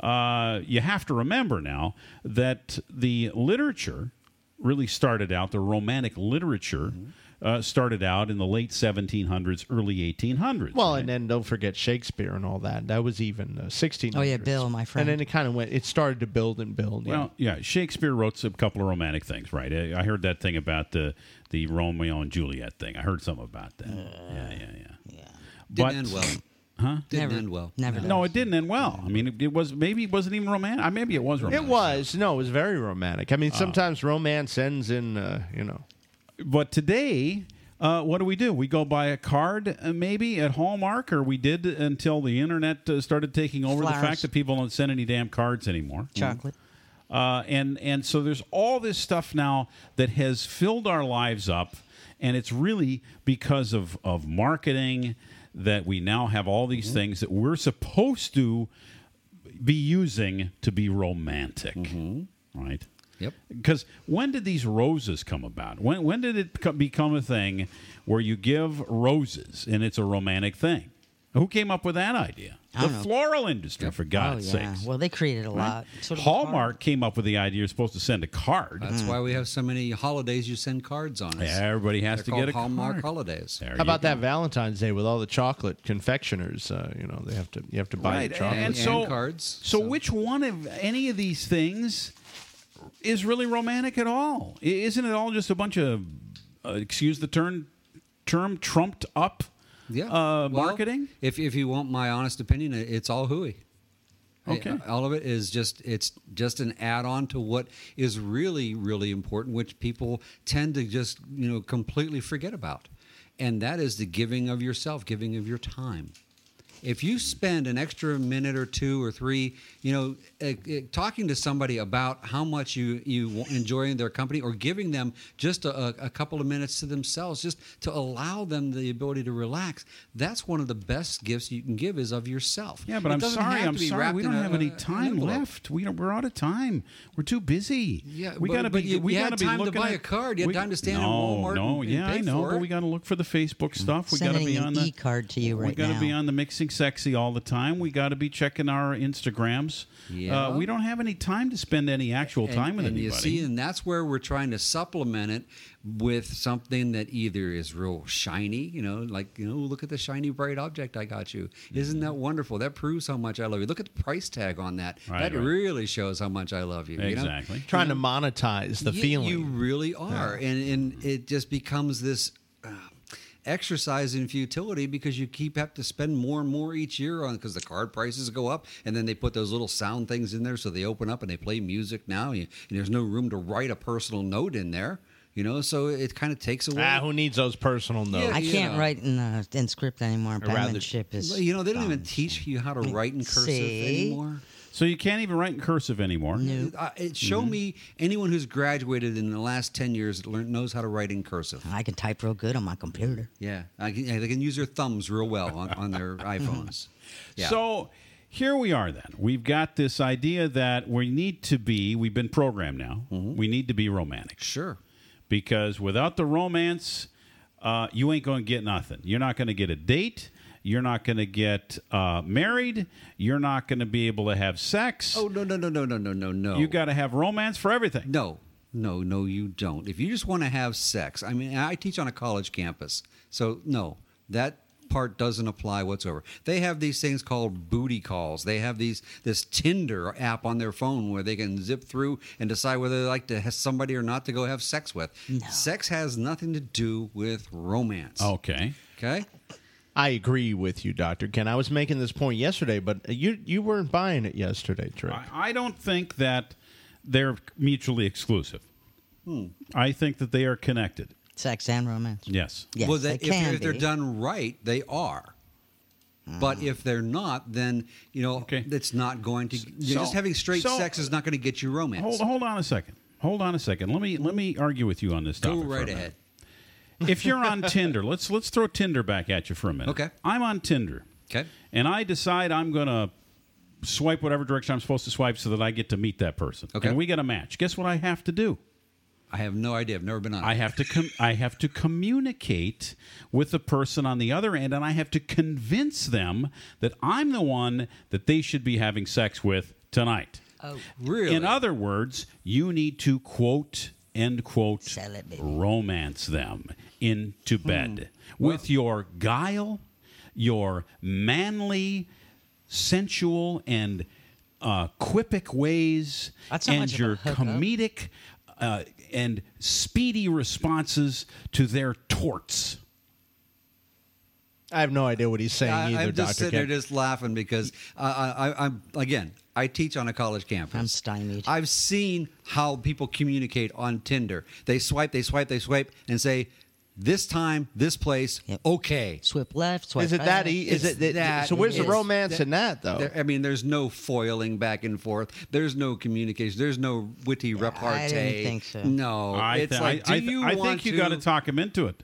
Uh, you have to remember now that the literature really started out, the romantic literature uh, started out in the late 1700s, early 1800s. Well, right? and then don't forget Shakespeare and all that. That was even uh, 1600s. Oh, yeah, Bill, my friend. And then it kind of went, it started to build and build. Well, yeah, Shakespeare wrote a couple of romantic things, right? I I heard that thing about the the Romeo and Juliet thing. I heard some about that. yeah, yeah, yeah. Yeah. Didn't end well. Huh? Didn't Never- end well. never No, it didn't end well. I mean, it, it was maybe it wasn't even romantic. Uh, Maybe it was romantic. it was. No, it was very romantic. I Oh. mean, sometimes romance ends in, uh, you know. But today, uh, what do we do? We go buy a card, uh, maybe at Hallmark, or we did until the internet uh, started taking over the fact that people don't send any damn cards anymore. Chocolate. Uh, and and so there's all this stuff now that has filled our lives up, and it's really because of of marketing that we now have all these things that we're supposed to be using to be romantic, right? Yep. Because when did these roses come about? When when did it become a thing where you give roses and it's a romantic thing? Who came up with that idea? The know. floral industry, for Oh God's yeah. sakes. Well, they created a lot. Sort of Hallmark came up with the idea you're supposed to send a card. That's why we have so many holidays you send cards on. Us. Everybody has They're to get a Hallmark card. holidays. There How about go. that Valentine's Day with all the chocolate confectioners? Uh, you know, they have to you have to buy Right, the chocolate. and, And so cards, So, so- which one of any of these things is really romantic at all? Isn't it all just a bunch of, uh, excuse the term, term trumped up, Yeah. uh, Well, marketing? If if you want my honest opinion, it's all hooey. Okay. All of it is just it's just an add-on to what is really really important, which people tend to just you know completely forget about, and that is the giving of yourself, giving of your time. If you spend an extra minute or two or three, you know, uh, uh, talking to somebody about how much you you w- enjoy their company, or giving them just a, a- a couple of minutes to themselves, just to allow them the ability to relax, that's one of the best gifts you can give is of yourself. Yeah, but It I'm sorry. I'm sorry. We don't a- have any time left. We don't, we're out of time. We're too busy. Yeah, we gotta but be. you- we you had gotta be time to buy at- a card. You had we- time to stand in Walmart No, and yeah, pay I know. But it. we got to look for the Facebook stuff. We got to be on the e-card to you right We got to now. be on the mixing sexy all the time. We got to be checking our Instagrams. Yeah. Uh, we don't have any time to spend any actual and, time with and anybody. you see, and that's where we're trying to supplement it with something that either is real shiny, you know, like you know, look at the shiny bright object I got you. Isn't that wonderful? That proves how much I love you. Look at the price tag on that. Right, that right. really shows how much I love you. you know? exactly. Trying to monetize the You- feeling. You really are, and and it just becomes this. Uh, exercise in futility because you keep have to spend more and more each year on because the card prices go up and then they put those little sound things in there so they open up and they play music now and, and there's no room to write a personal note in there you know so it kind of takes away ah, who needs those personal notes? I can't know. write in, uh, in script anymore. rather- Penmanship is. you know they don't even teach you how to write in cursive See? anymore So you can't even write in cursive anymore. Uh, it, show Mm-hmm. me anyone who's graduated in the last 10 years that learn, knows how to write in cursive I can type real good on my computer. Yeah, I can, yeah, they can use their thumbs real well on, on their [LAUGHS] iPhones. Yeah. So here we are then. We've got this idea that we need to be, we've been programmed now, Mm-hmm. we need to be romantic. sure. Because without the romance, uh, you ain't going to get nothing. You're not going to get a date. You're not going to get uh, married. You're not going to be able to have sex. Oh no no no no no no no no. You got to have romance for everything. no no no you don't. If you just want to have sex, I mean, I teach on a college campus, so no, that part doesn't apply whatsoever. They have these things called booty calls. They have these this Tinder app on their phone where they can zip through and decide whether they like to have somebody or not to go have sex with. Sex has nothing to do with romance. Okay. Okay. I agree with you, Doctor Ken. I was making this point yesterday, but you you weren't buying it yesterday, Trick. I, I don't think that they're mutually exclusive. Hmm. I think that they are connected. Sex and romance. Yes. Yes, well, they they, if, can they're, if they're be. done right, they are. But if they're not, then you know Okay. it's not going to. So- just having straight so- sex is not going to get you romance. Hold, hold on a second. Hold on a second. Let me let me argue with you on this Go topic. for a right minute. ahead. If you're on Tinder, let's let's throw Tinder back at you for a minute. Okay. I'm on Tinder. Okay. And I decide I'm going to swipe whatever direction I'm supposed to swipe so that I get to meet that person. Okay. And we get a match. Guess what I have to do? I have no idea. I've never been on. I have to com- I have to communicate with the person on the other end and I have to convince them that I'm the one that they should be having sex with tonight. Oh, really. In other words, you need to quote end quote Sell it, romance them into bed with your guile, your manly, sensual, and uh, quippic ways, and much of a your comedic uh, and speedy responses to their torts. I have no idea what he's saying I, either, I'm just Doctor sitting Ken. there just laughing because I, I, I, I'm again. I teach on a college campus. I'm stymied. I've seen how people communicate on Tinder. They swipe, they swipe, they swipe, and say, this time, this place, okay. Swipe left, swipe Is it right. that e- is it that- that so where's the easy. romance in that though? There- I mean, there's no foiling back and forth. There's no communication. There's no witty repartee. I didn't think so. No, I, it's thi- like, I, I, do thi- you I want think you to? got to talk him into it.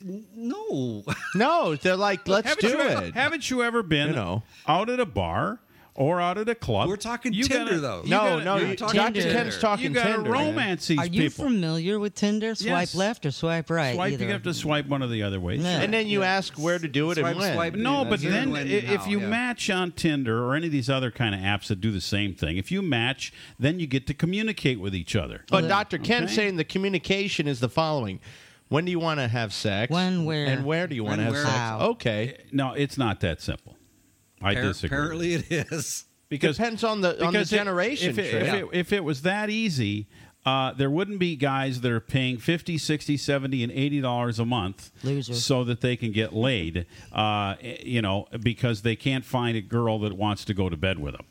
No, no, they're like, let's haven't do you ever- it. haven't you ever been You know. out at a bar or out at a club? We're talking you Tinder, gotta- though. you No, gotta- no, you're talking Dr. Tinder. Ken's talking You got to Tinder, romance these Are you people. familiar with Tinder? Swipe Yes. left or swipe right? Swipe, Either. you have to swipe one of the other ways. Yeah. and then you ask where to do it Swipe, and when. swipe. No, but then when i- and if how, you yeah. match on Tinder or any of these other kind of apps that do the same thing, if you match, then you get to communicate with each other. But Dr. Ken Okay. saying the communication is the following. When do you want to have sex? When, where? And where do you want to have sex? Okay. No, it's not that simple. I Appar- disagree. Apparently, it is. [LAUGHS] because Depends on the on the it- generation. If it, if, it, if it was that easy, uh, there wouldn't be guys that are paying 50 60 70 and 80 dollars a month Loser. so that they can get laid uh, you know because they can't find a girl that wants to go to bed with them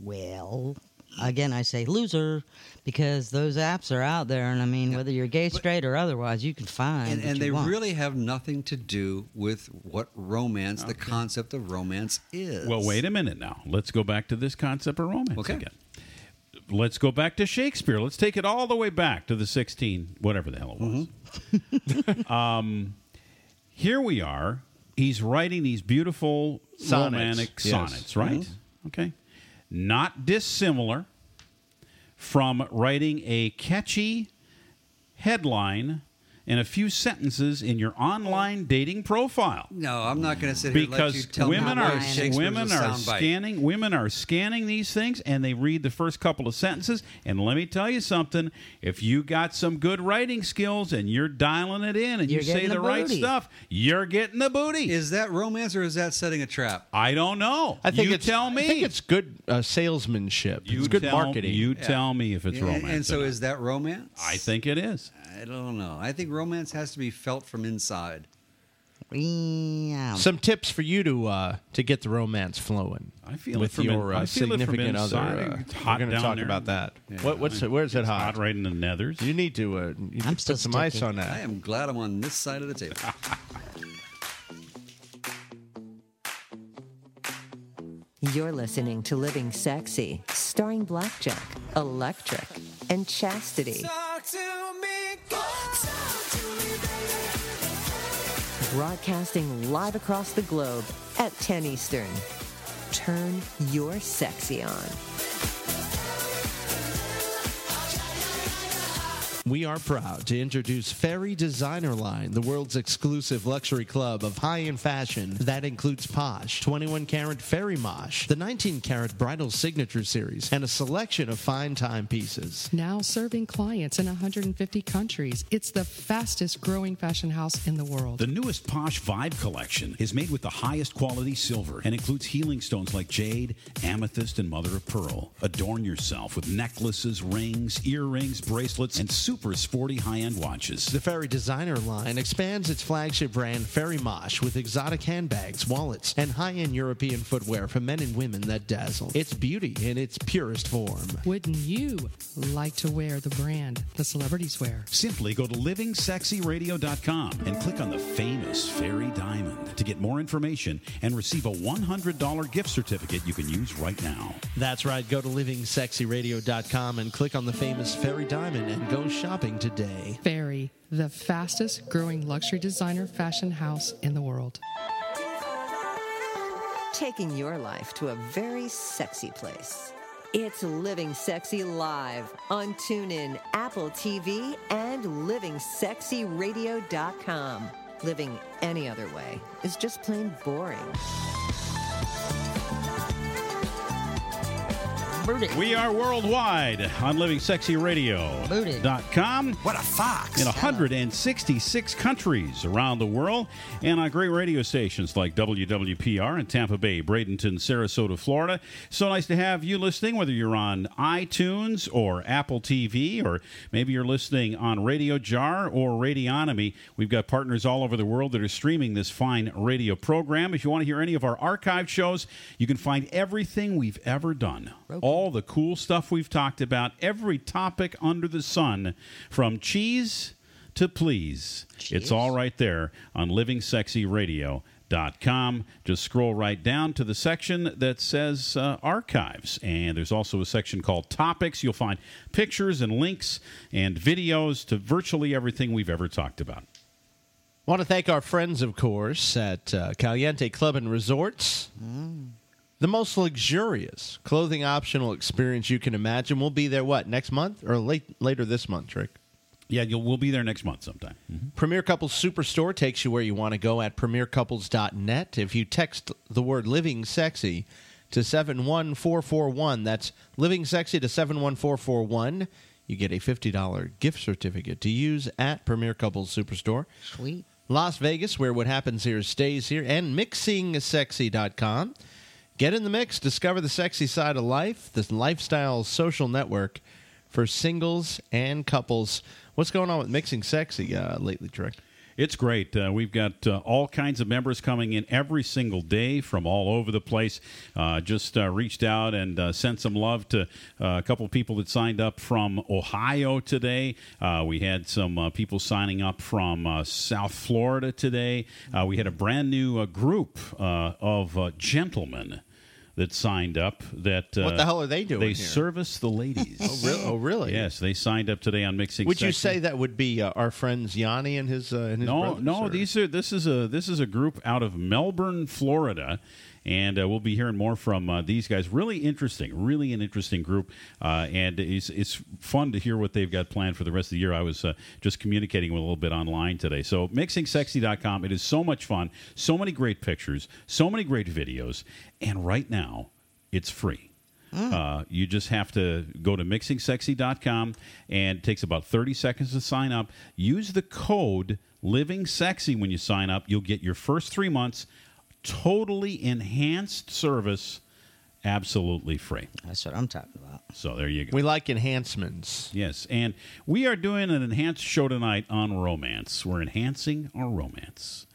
Well, again, I say loser because those apps are out there, and I mean, whether you're gay, straight, or otherwise, you can find. And, what and you they want. really have nothing to do with what romance, the concept of romance is. well wait a minute now let's go back to this concept of romance Okay. again let's go back to shakespeare let's take it all the way back to the 16 whatever the hell it was Mm-hmm. [LAUGHS] [LAUGHS] um, here we are he's writing these beautiful Sonnets, romantic yes. sonnets right okay not dissimilar from writing a catchy headline and a few sentences in your online dating profile. No, I'm not going to sit here and let you because tell women are women are scanning women are scanning these things and they read the first couple of sentences. And let me tell you something if you got some good writing skills and you're dialing it in and You're you say the the right stuff you're getting the booty. Is that romance or is that setting a trap? I don't know. I think you tell me I think it's good uh, salesmanship. you it's good tell, marketing. you tell me if it's And- romance And so is that romance? I think it is I don't know. I think romance has to be felt from inside. Yeah. Some tips for you to uh, to get the romance flowing. I feel it with from your in- uh, feel significant inside. other. Uh, It's we're going to talk there. about that. what, what's it, where's it hot? hot right in the nethers You need to. Uh, you I'm put still some ice on that. I am glad I'm on this side of the table. [LAUGHS] You're listening to Living Sexy, starring Blackjack, Electric, and Chastity. Talk to me, talk to me. Broadcasting live across the globe at 10 Eastern. Turn your sexy on. We are proud to introduce Fairy Designer Line, the world's exclusive luxury club of high-end fashion that includes Posh, 21 carat Fairy Mosh, the 19 carat Bridal Signature Series, and a selection of fine timepieces. Now serving clients in 150 countries. It's the fastest growing fashion house in the world. The newest Posh Vibe collection is made with the highest quality silver and includes healing stones like jade, amethyst, and mother of pearl. Adorn yourself with necklaces, rings, earrings, bracelets, and super sporty high end watches. The Fairy Designer line expands its flagship brand Fairy Mosh with exotic handbags, wallets, and high-end European footwear for men and women that dazzle. It's beauty in its purest form. Wouldn't you like to wear the brand the celebrities wear? Simply go to livingsexyradio.com and click on the famous Fairy Diamond to get more information and receive a $100 gift certificate you can use right now. That's right. Go to livingsexyradio.com and click on the famous Fairy Diamond and go shopping today. Fairy, the fastest growing luxury designer fashion house in the world. Taking your life to a very sexy place. It's Living Sexy Live on TuneIn, Apple TV, and livingsexyradio.com. Living any other way is just plain boring. We are worldwide on livingsexyradio.com. What a fox. In 166 countries around the world and on great radio stations like WWPR in Tampa Bay, Bradenton, Sarasota, Florida. So nice to have you listening, whether you're on iTunes or Apple TV, or maybe you're listening on Radio Jar or Radionomy. We've got partners all over the world that are streaming this fine radio program. If you want to hear any of our archive shows, you can find everything we've ever done. All the cool stuff we've talked about, every topic under the sun, from cheese to please. It's all right there on livingsexyradio.com. Just scroll right down to the section that says uh, archives. And there's also a section called topics. You'll find pictures and links and videos to virtually everything we've ever talked about. Want to thank our friends, of course, at uh, Caliente Club and Resorts. The most luxurious clothing optional experience you can imagine. We'll be there, what, next month? Or late, later this month, Trick? Yeah, you'll, we'll be there next month sometime. Mm-hmm. Premier Couples Superstore takes you where you want to go at premiercouples.net. If you text the word living sexy to 71441, that's living sexy to 71441, you get a $50 gift certificate to use at Premier Couples Superstore. Sweet. Las Vegas, where what happens here stays here, and mixingsexy.com. Get in the mix, discover the sexy side of life, this lifestyle social network for singles and couples. What's going on with Mixing Sexy uh, lately, Trick? It's great. Uh, we've got uh, all kinds of members coming in every single day from all over the place. Uh, just uh, reached out and uh, sent some love to uh, a couple people that signed up from Ohio today. We had some people signing up from South Florida today. We had a brand new group of gentlemen. That signed up. That uh, What the hell are they doing They here? service the ladies. [LAUGHS] Oh, really? Oh, really? Yes, they signed up today on mixing. Would you say that would be uh, our friends Yanni and his uh, and his no, brothers, no. or- These are this is a this is a group out of Melbourne, Florida, and uh, we'll be hearing more from uh, these guys. Really interesting, really an interesting group, uh, and it's it's fun to hear what they've got planned for the rest of the year. I was uh, just communicating with a little bit online today. So mixingsexy.com. It is so much fun, so many great pictures, so many great videos, and right now it's free. Uh, you just have to go to mixingsexy.com and it takes about 30 seconds to sign up. Use the code Living Sexy when you sign up. You'll get your first three months totally enhanced service absolutely free. That's what I'm talking about. So there you go. We like enhancements. Yes, and we are doing an enhanced show tonight on romance. We're enhancing our romance.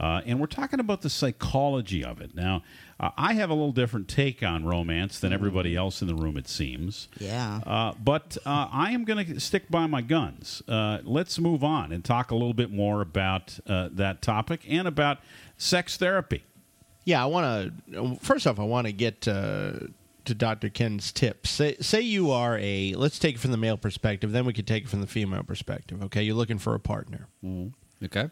Uh, and we're talking about the psychology of it. Now, uh, I have a little different take on romance than everybody else in the room, it seems. Yeah. Uh, but uh, I am going to stick by my guns. Uh, let's move on and talk a little bit more about uh, that topic and about sex therapy. Yeah, I want to. First off, I want to get uh, to Dr. Ken's tips. Say, say you are a. Let's take it from the male perspective. Then we could take it from the female perspective. Okay, you're looking for a partner. Okay.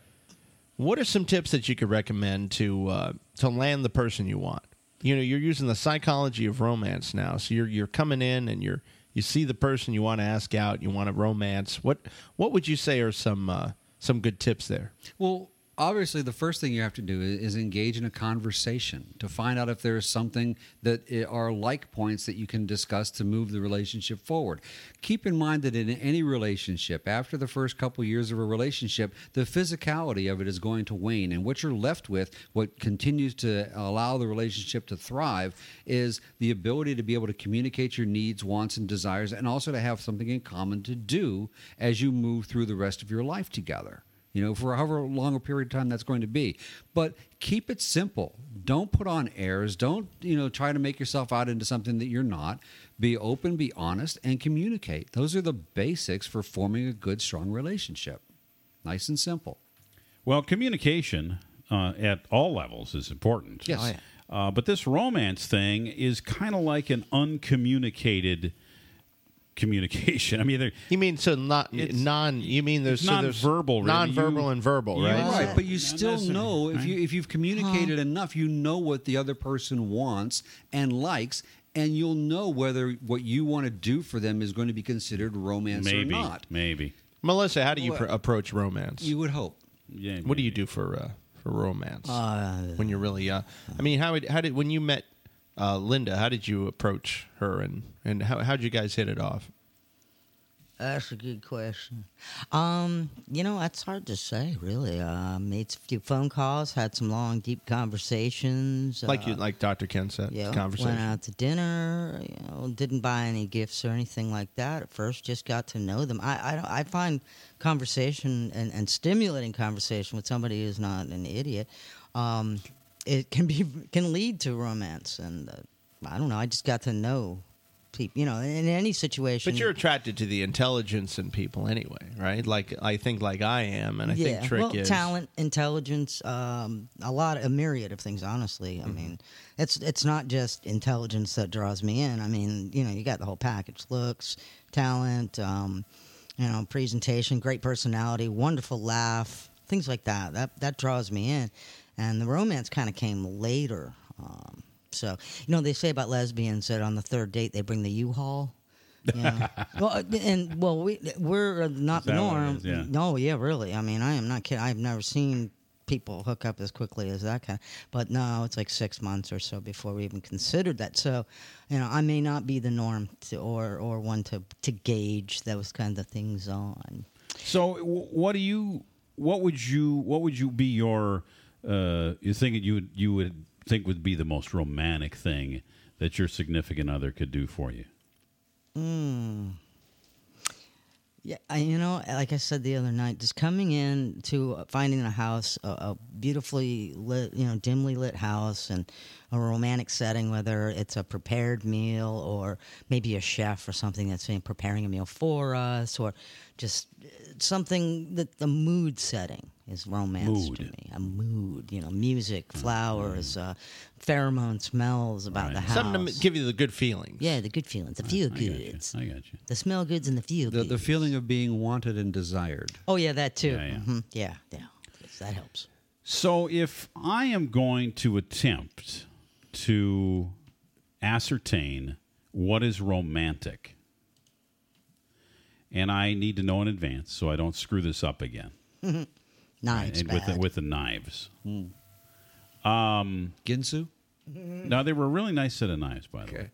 What are some tips that you could recommend to uh, to land the person you want? You know, you're using the psychology of romance now. So you're you're coming in and you're you see the person you want to ask out. You want to romance. What what would you say are some uh, some good tips there? Well, obviously, the first thing you have to do is, engage in a conversation to find out if there is something that are like points that you can discuss to move the relationship forward. Keep in mind that in any relationship, after the first couple years of a relationship, the physicality of it is going to wane, and what you're left with, what continues to allow the relationship to thrive, is the ability to be able to communicate your needs, wants, and desires, and also to have something in common to do as you move through the rest of your life together you know, for however long a period of time that's going to be. But keep it simple. Don't put on airs. Don't, you know, try to make yourself out into something that you're not. Be open, be honest, and communicate. Those are the basics for forming a good, strong relationship. Nice and simple. Well, communication uh, at all levels is important. Yes. Oh, yeah. Uh, but this romance thing is kind of like an uncommunicated communication. [LAUGHS] I mean, there- You mean so not non? You mean there's so there's non-verbal, really. non-verbal You- and verbal, you- right? Right, but you still know if right? you if you've communicated enough, you know what the other person wants and likes, and you'll know whether what you want to do for them is going to be considered romance maybe, or not. maybe. Melissa, how do you Well, pr- approach romance? You would hope. Yeah. what do you do for uh, for romance Uh, when you're really? Uh, I mean, how would, how did when you met uh, Linda? How did you approach her, and and how how'd you guys hit it off? That's a good question. Um, you know, it's hard to say, really. Uh, made a few phone calls, had some long, deep conversations. Like you, uh, like Dr. Ken said, yeah, conversation. went out to dinner. You know, didn't buy any gifts or anything like that at first. Just got to know them. I I, I find conversation and, and stimulating conversation with somebody who's not an idiot. Um, it can be [LAUGHS] can lead to romance, and uh, I don't know. I just got to know people. You know, in any situation. But you're attracted to the intelligence in people anyway, right? Like I think like I am, and I think Trick well, is talent, intelligence, um, a lot, a myriad of things. Honestly, Mm-hmm. I mean, it's it's not just intelligence that draws me in. I mean, you know, you got the whole package: looks, talent, um, you know, presentation, great personality, wonderful laugh, things like that. That that draws me in, and the romance kind of came later. Um, so, you know, they say about lesbians that on the third date they bring the U-Haul. Yeah. [LAUGHS] well, and well, we we're not the that what it norm. is? Yeah. No, yeah, really. I mean, I am not kidding. I've never seen people hook up as quickly as that kind. Of, But no, it's like six months or so before we even considered that. So, you know, I may not be the norm to, or or one to to gauge those kinds of things on. So, what do you? What would you? What would you be your? Uh, you think you would you would think would be the most romantic thing that your significant other could do for you? Mm. Yeah, I, you know, like I said the other night, just coming in to uh, finding a house, a, a beautifully lit, you know, dimly lit house, and a romantic setting, whether it's a prepared meal or maybe a chef or something that's preparing a meal for us, or just uh, something that the mood setting is romance to me. A mood, you know, music, flowers, uh, pheromone smells about the house. something to give you the good feelings. Yeah, the good feelings, the feel I got you. goods. I got you. The smell goods and the feel The, goods. the feeling of being wanted and desired. oh yeah, that too. Yeah, yeah. Mhm. yeah, yeah. Yes, that helps. So, if I am going to attempt to ascertain what is romantic, and I need to know in advance so I don't screw this up again. [LAUGHS] Knives and with the, with the knives. Um, Ginsu? no, they were a really nice set of knives, by the way.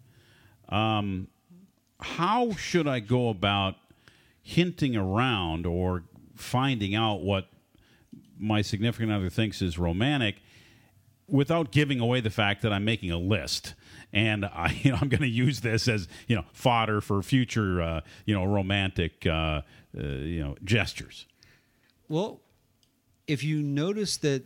Um, how should I go about hinting around or finding out what my significant other thinks is romantic without giving away the fact that I'm making a list? And I, [LAUGHS] you know, I'm going to use this as you know fodder for future, uh, you know, romantic, uh, uh, you know, gestures. Well, if you notice that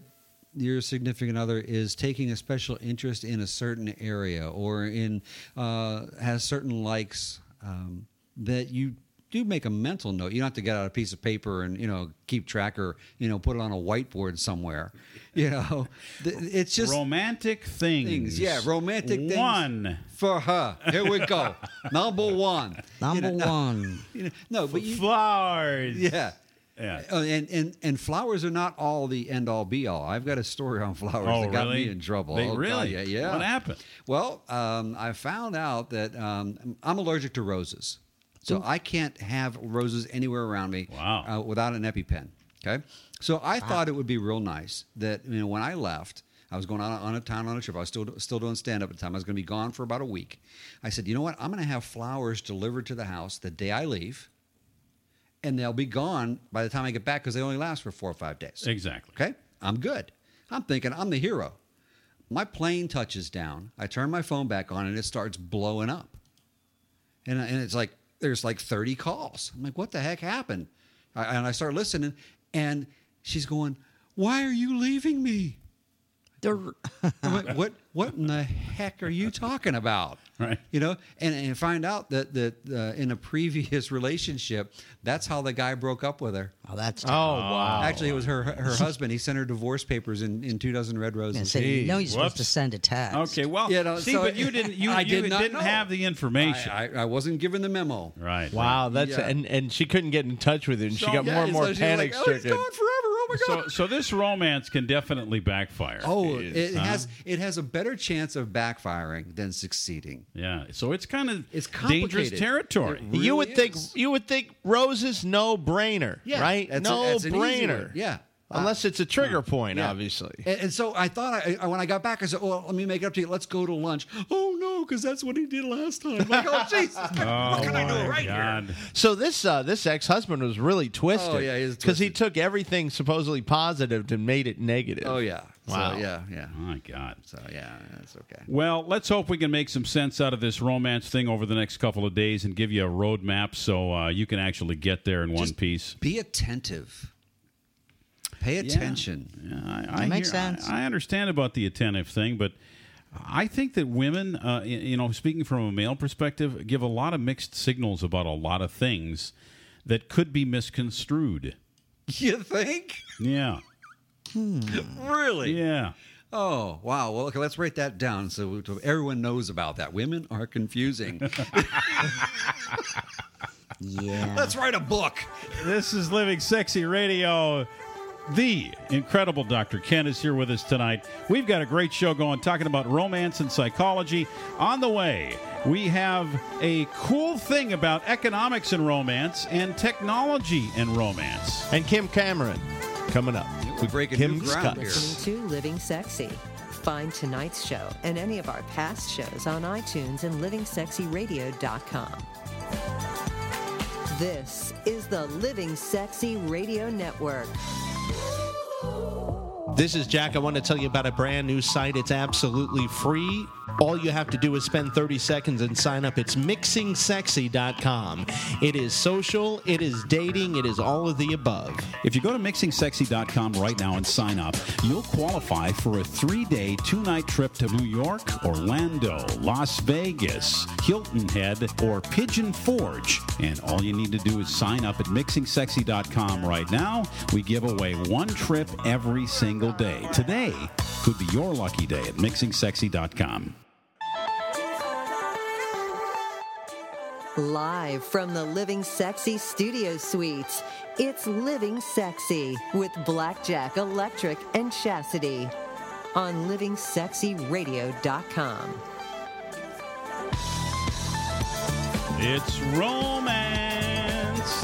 your significant other is taking a special interest in a certain area or in uh, has certain likes, um, that you do make a mental note. You don't have to get out a piece of paper and you know keep track or you know put it on a whiteboard somewhere. [LAUGHS] You know, it's just romantic things. things. Yeah, romantic things One. for her. Here we go. Number one. Number You know, no, one. [LAUGHS] you know, no, but you, flowers. yeah. Yeah. Uh, and, and and flowers are not all the end all be all. I've got a story on [LAUGHS] flowers Oh, that got really? me in trouble. They- I'll really? ya, yeah. What happened? Well, um, I found out that um, I'm allergic to roses, so I can't have roses anywhere around me Wow. uh, without an EpiPen. Okay, so I thought it would be real nice that you know when I left. I was going on a, on a town on a trip. I was still still doing stand up at the time. I was going to be gone for about a week. I said, you know what? I'm going to have flowers delivered to the house the day I leave, and they'll be gone by the time I get back because they only last for four or five days. Exactly. Okay, I'm good. I'm thinking I'm the hero. My plane touches down. I turn my phone back on, and it starts blowing up. And and it's like there's like 30 calls. I'm like, what the heck happened? I, and I start listening, and she's going, "Why are you leaving me?" I'm like, what what in the heck are you talking about? Right. You know, and, and find out that that uh, in a previous [LAUGHS] relationship, that's how the guy broke up with her. Oh, that's Oh wow! Actually, it was her her husband. He sent her divorce papers in, in two dozen red Yeah, roses. so you know you're supposed Whoops. to send a text. Okay, well, You know, see, so but you didn't. You, [LAUGHS] I you did not didn't know. have the information, I, I, I wasn't given the memo. right? Wow, that's Yeah. and and she couldn't get in touch with you, and she got Yeah, more and more so she's panic like, oh, he's stricken. gone forever. Oh my So, god. so so this romance can definitely backfire. Oh, it Huh? has it has a better chance of backfiring than succeeding. Yeah, so it's kind of It's dangerous complicated. territory. It you would really think is. you would think roses no brainer, Yeah, right? that's a- no that's an easy brainer. one. Yeah. Unless it's a trigger point, Yeah. obviously. And, and so I thought I, I- when I got back, I said, "Well, let me make it up to you. Let's go to lunch." Oh no, because that's what he did last time. Like, oh [LAUGHS] Jesus, Oh what can I do right here? So this uh, this ex husband was really twisted. Oh, yeah, he is because he twisted. took everything supposedly positive and made it negative. Oh yeah. Wow. So, yeah, yeah. My God. So yeah, that's okay. Well, let's hope we can make some sense out of this romance thing over the next couple of days and give you a roadmap so uh, you can actually get there in one piece. Be attentive. Pay attention. Yeah, I, I That makes hear- sense. I, I understand about the attentive thing, but I think that women, uh, you know, speaking from a male perspective, give a lot of mixed signals about a lot of things that could be misconstrued. You think? Yeah. Hmm. Really? Yeah. Oh, wow. Well, okay, let's write that down so everyone knows about that. Women are confusing. [LAUGHS] Yeah. let's write a book. This is Living Sexy Radio. The incredible Dr. Ken is here with us tonight. We've got a great show going talking about romance and psychology. On the way, we have a cool thing about economics and romance and technology and romance. And Kim Cameron coming up. We're breaking new Kim's ground Cuts. here. Listening to Living Sexy. Find tonight's show and any of our past shows on iTunes and livingsexyradio.com. This is the Living Sexy Radio Network. This is Jack. I want to tell you about a brand new site. It's absolutely free. All you have to do is spend 30 seconds and sign up. It's mixingsexy.com. It is social, it is dating, it is all of the above. If you go to mixingsexy.com right now and sign up, you'll qualify for a three day, two night trip to New York, Orlando, Las Vegas, Hilton Head, or Pigeon Forge. And all you need to do is sign up at mixingsexy.com right now. We give away one trip every single day. Today could be your lucky day at mixingsexy.com. Live from the Living Sexy Studio Suites, it's Living Sexy with Blackjack Electric and Chastity on livingsexyradio.com. It's romance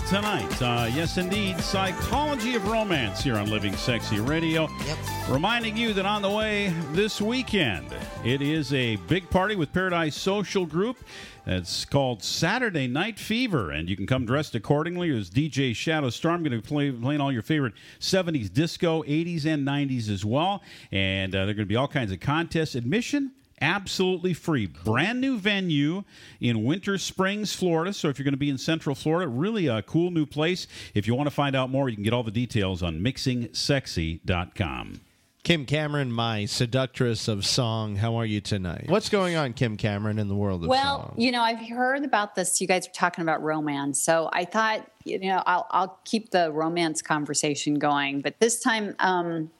tonight. Uh, yes, indeed. Psychology of romance here on Living Sexy Radio. Yep. Reminding you that on the way this weekend, it is a big party with Paradise Social Group. It's called Saturday Night Fever, and you can come dressed accordingly. There's DJ Shadow Storm going to play playing all your favorite 70s disco, 80s, and 90s as well. And uh, there are going to be all kinds of contests. Admission absolutely free. Brand new venue in Winter Springs, Florida. So if you're going to be in Central Florida, really a cool new place. If you want to find out more, you can get all the details on mixingsexy.com. Kim Cameron, my seductress of song. How are you tonight? What's going on, Kim Cameron, in the world of Well, song? you know, I've heard about this. You guys are talking about romance, so I thought, you know, I'll, I'll keep the romance conversation going. But this time, um,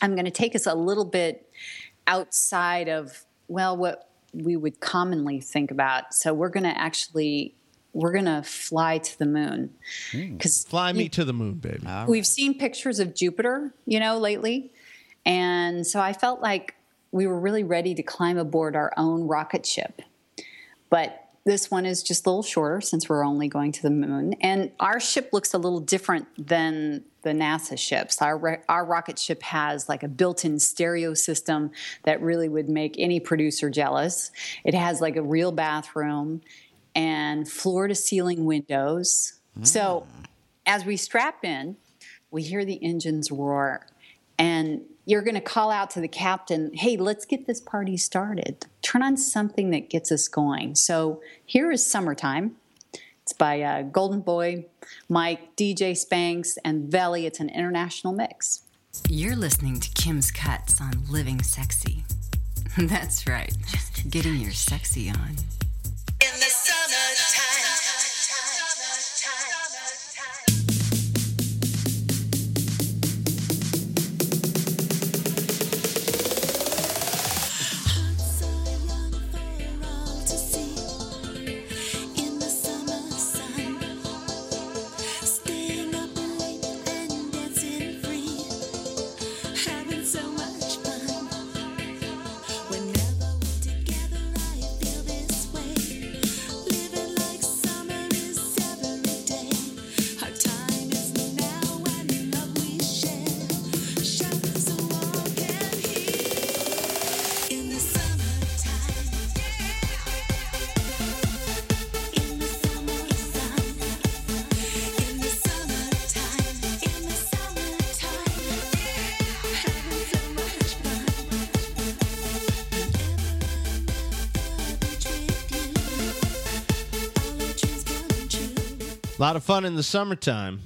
I'm going to take us a little bit outside of well, what we would commonly think about. So we're going to actually we're going to fly to the moon hmm. because Fly me to the moon, baby. We've seen pictures of Jupiter, you know, lately. And so I felt like we were really ready to climb aboard our own rocket ship. But this one is just a little shorter since we're only going to the moon. And our ship looks a little different than the NASA ships. Our, our rocket ship has like a built in stereo system that really would make any producer jealous. It has like a real bathroom and floor to ceiling windows. So hmm. as we strap in, we hear the engines roar, and you're going to call out to the captain, hey, let's get this party started. Turn on something that gets us going. So here is Summertime. It's by uh, Golden Boy, Mike, DJ Spanks, and Veli. It's an international mix. You're listening to Kim's Cuts on Living Sexy. [LAUGHS] That's right, getting your sexy on. Lot of fun in the summertime.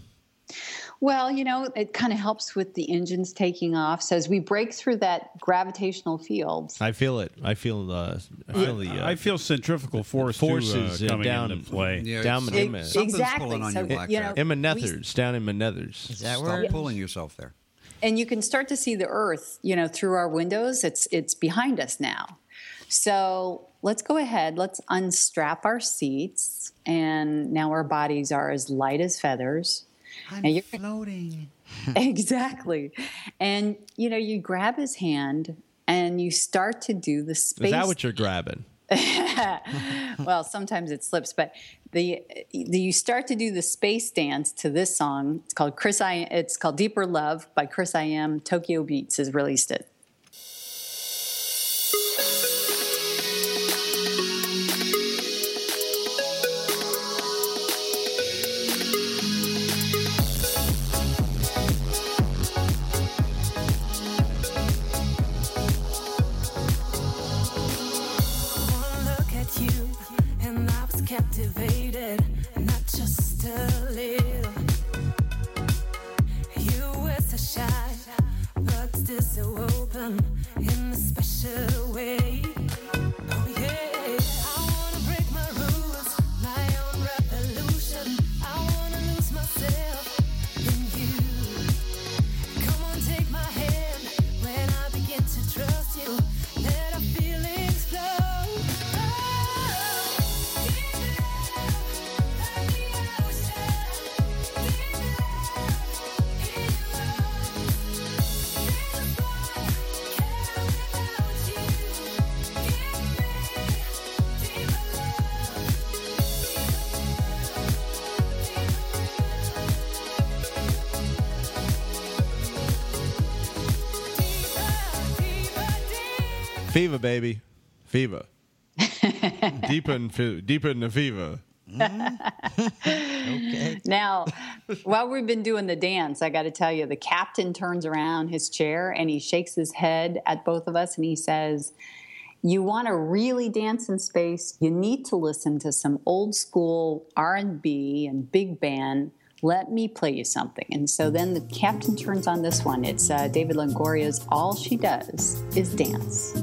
Well, you know, it kind of helps with the engines taking off. So as we break through that gravitational field, I feel it. I feel. Uh, I feel the. Uh, I feel centrifugal force forces too, uh, coming down into play. Yeah, down it's- in Ex- Emma. exactly. pulling on So, you, Blackjack. you know, Emma we- Nethers down in Nethers. Is that Stop where? pulling yourself there. and you can start to see the Earth, you know, through our windows. It's it's behind us now. So let's go ahead. Let's unstrap our seats, and now our bodies are as light as feathers. I'm And you're- floating. [LAUGHS] [LAUGHS] exactly. And you know, you grab his hand and you start to do the space. Is that what you're grabbing? [LAUGHS] well, sometimes it slips, but the, the you start to do the space dance to this song. It's called Chris I. It's called Deeper Love by Chris I Am. Tokyo Beats has released it. Fever, baby, fever. [LAUGHS] deeper in fe- deeper in the fever. Mm-hmm. [LAUGHS] Okay. Now, while we've been doing the dance, I got to tell you, the captain turns around his chair and he shakes his head at both of us and he says, "You want to really dance in space? You need to listen to some old school R&B and big band. Let me play you something." And so then the captain turns on this one. It's uh, David Longoria's "All She Does Is Dance."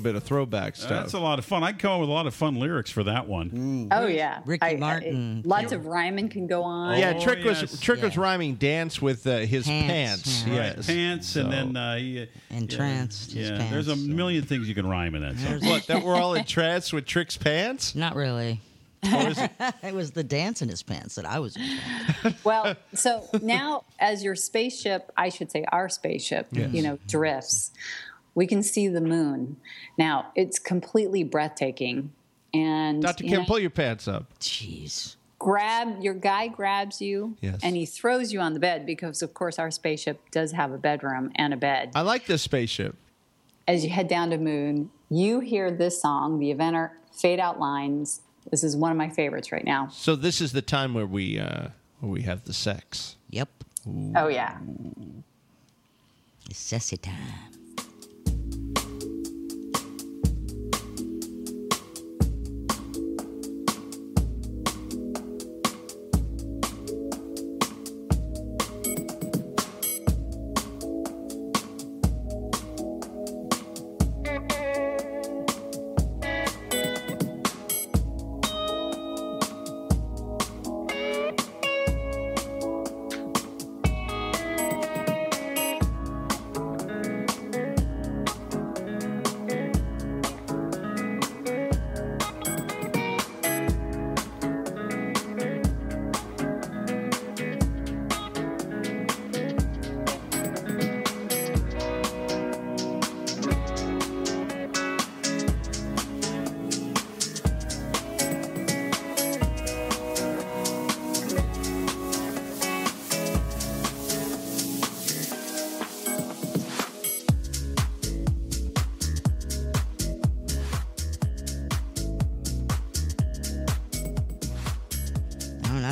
Bit of throwback stuff. That's a lot of fun. I'd come up with a lot of fun lyrics for that one. Oh yeah, Ricky I- I- Martin. lots of rhyming can go on. yeah, Oh, Trick was yes. Trick was rhyming dance with uh, his Pants, pants. yeah. Right, Yes, pants, and then uh, he, uh, Entranced Yeah, his yeah. there's a pants, yeah. million things you can rhyme in that song. what that we're all entranced with Trick's pants. Not really. Or it- [LAUGHS] it was the dance in his pants that I was. [LAUGHS] Well, so now as your spaceship, I should say our spaceship, you know, drifts, we can see the moon. Now it's completely breathtaking. And Dr. Kim, know, pull your pants up. Jeez. grab your guy grabs you Yes. and he throws you on the bed because of course our spaceship does have a bedroom and a bed. I like this spaceship. As you head down to moon, you hear this song, the Avener Fade Out Lines. This is one of my favorites right now. So this is the time where we uh, where we have the sex. Yep. Oh yeah. It's sexy time.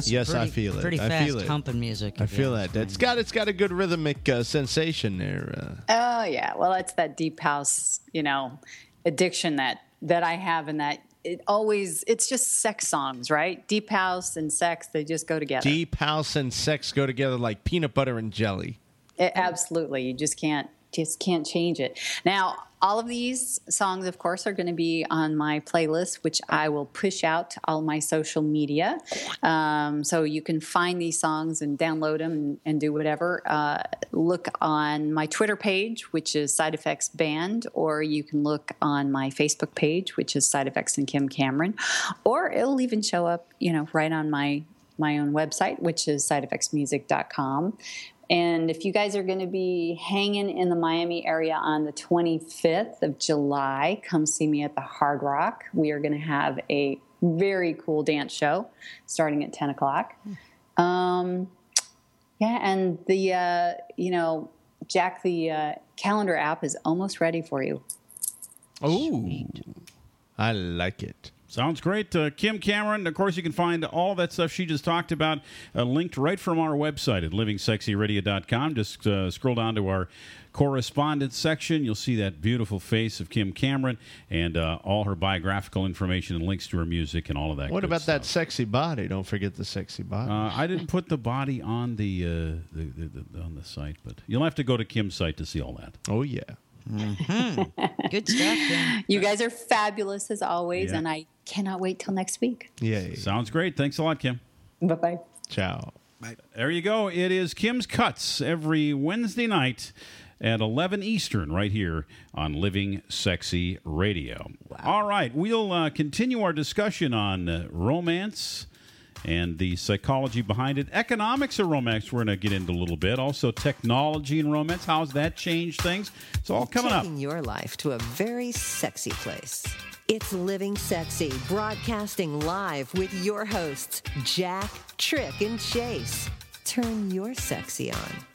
Some Yes, I feel it. Pretty I feel it. humping music. I feel ask that. It's got it's got a good rhythmic uh, sensation there. Uh, Oh yeah, well it's that deep house, you know, addiction that that I have, and that it always it's just sex songs, right? Deep house and sex, they just go together. deep house and sex go together like peanut butter and jelly. It- absolutely, you just can't just can't change it. Now, all of these songs, of course, are going to be on my playlist, which I will push out to all my social media. Um, so you can find these songs and download them and, and do whatever. Uh, look on my Twitter page, which is Side Effects Band, or you can look on my Facebook page, which is Side Effects and Kim Cameron, or it'll even show up, you know, right on my my own website, which is sideeffectsmusic.com. And if you guys are going to be hanging in the Miami area on the 25th of July, come see me at the Hard Rock. We are going to have a very cool dance show starting at 10 o'clock. Um, yeah, and the, uh, you know, Jack, the uh, calendar app is almost ready for you. Oh, I like it. Sounds great. Uh, Kim Cameron, of course, you can find all that stuff she just talked about uh, linked right from our website at livingsexyradio.com. Just uh, scroll down to our correspondence section. You'll see that beautiful face of Kim Cameron and uh, all her biographical information and links to her music and all of that. What good about stuff. that sexy body? Don't forget the sexy body. Uh, I didn't put the body on the, uh, the, the, the on the site, but you'll have to go to Kim's site to see all that. Oh yeah. [LAUGHS] Good stuff. Kim. You guys are fabulous as always, Yeah. and I cannot wait till next week. Yeah. Sounds great. Thanks a lot, Kim. Bye bye. Ciao. There you go. It is Kim's Cuts every Wednesday night at 11 Eastern, right here on Living Sexy Radio. All right, we'll uh, continue our discussion on uh, romance and the psychology behind it. Economics of romance, we're going to get into a little bit. Also, technology and romance. How's that changed things? It's all coming up. Taking your life to a very sexy place. It's Living Sexy, broadcasting live with your hosts, Jack, Trick, and Chase. Turn your sexy on.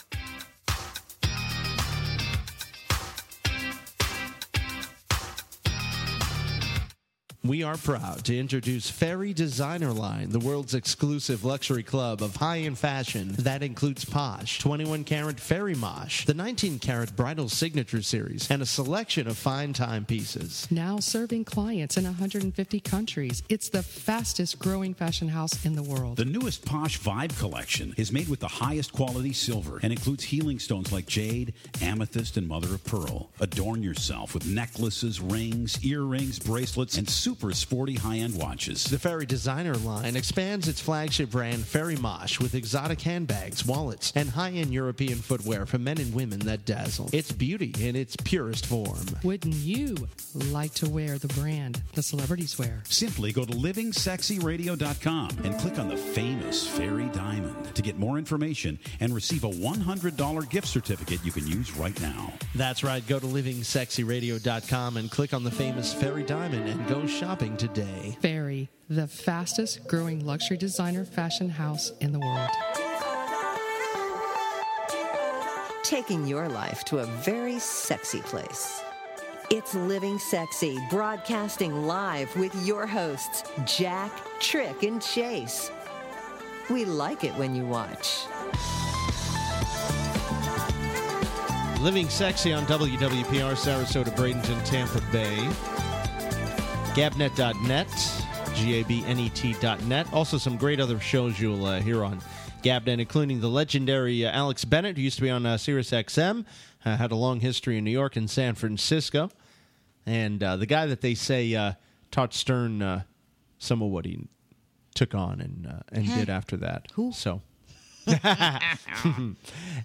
We are proud to introduce Fairy Designer Line, the world's exclusive luxury club of high-end fashion that includes Posh, 21 karat Fairy Mosh, the 19 karat Bridal Signature Series, and a selection of fine timepieces. Now serving clients in 150 countries. It's the fastest growing fashion house in the world. The newest Posh Vibe collection is made with the highest quality silver and includes healing stones like jade, amethyst, and mother of pearl. Adorn yourself with necklaces, rings, earrings, bracelets, and super sporty high end watches. The Fairy Designer line expands its flagship brand Fairy Mosh with exotic handbags, wallets, and high-end European footwear for men and women that dazzle. It's beauty in its purest form. Wouldn't you like to wear the brand the celebrities wear? Simply go to livingsexyradio.com and click on the famous Fairy Diamond to get more information and receive a $100 gift certificate you can use right now. That's right. Go to livingsexyradio.com and click on the famous Fairy Diamond and go shopping today. Fairy, the fastest growing luxury designer fashion house in the world. Taking your life to a very sexy place. It's Living Sexy, broadcasting live with your hosts, Jack, Trick, and Chase. We like it when you watch. Living Sexy on WWPR, Sarasota, Bradenton, Tampa Bay. Gabnet.net, G-A-B-N-E-T.net. Also some great other shows you'll uh, hear on Gabnet, including the legendary uh, Alex Bennett, who used to be on uh, Sirius XM, uh, had a long history in New York and San Francisco. And uh, the guy that they say uh, taught Stern uh, some of what he took on and uh, and did after that. So. [LAUGHS]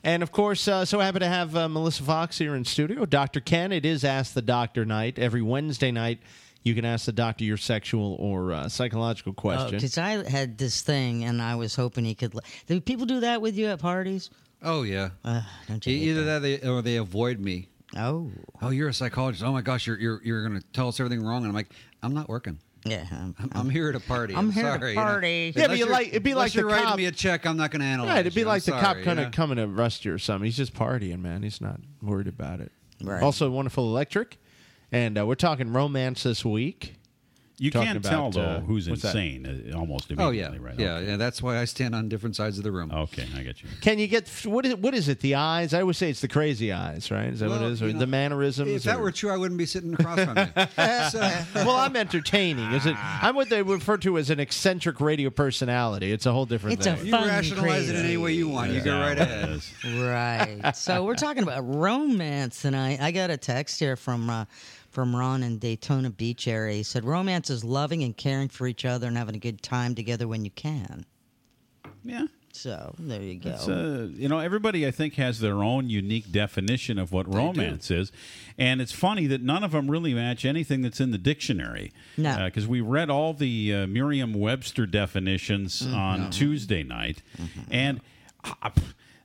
and of course, uh, so happy to have uh, Melissa Fox here in studio. Dr. Ken, it is Ask the Doctor night. Every Wednesday night, you can ask the doctor your sexual or uh, psychological question. Because I had this thing, and I was hoping he could. Do people do that with you at parties? Oh yeah. Uh, don't you hate Either that? that, they, or they avoid me. Oh. Oh, you're a psychologist. Oh my gosh, you're you're you're going to tell us everything wrong, and I'm like, I'm not working. Yeah, I'm, I'm, I'm here at a party. I'm here at a sorry, you know. party. Yeah, but you like- it'd be like the you're writing cop- me a check. I'm not going to analyze. Right, it'd be you. like I'm the sorry, cop kind you of know? coming to arrest you or something. He's just partying, man. He's not worried about it. Right. Also, Wonderful Electric. And uh, we're talking romance this week. You talking can't about, tell though uh, who's what's that? insane uh, almost Oh yeah, immediately, right? yeah, Okay. yeah. That's why I stand on different sides of the room. Okay, I get you. Can you get what is what is it? The eyes? I always say it's the crazy eyes, right? Is that what it is? Or know, the mannerisms? If that or- were true, I wouldn't be sitting across from you. [LAUGHS] So- [LAUGHS] well, I'm entertaining. Is it? I'm what they refer to as an eccentric radio personality. It's a whole different It's a thing. you Fun rationalize it any way you want. You go right ahead. Right. so we're talking about romance tonight. I I got a text here from uh, from Ron in Daytona Beach area. He said romance is loving and caring for each other and having a good time together when you can. Yeah. So there you go. Uh, you know, everybody I think has their own unique definition of what romance is, and it's funny that none of them really match anything that's in the dictionary. No. because we read all the uh, Merriam-Webster definitions Mm-hmm. on Tuesday night, and uh,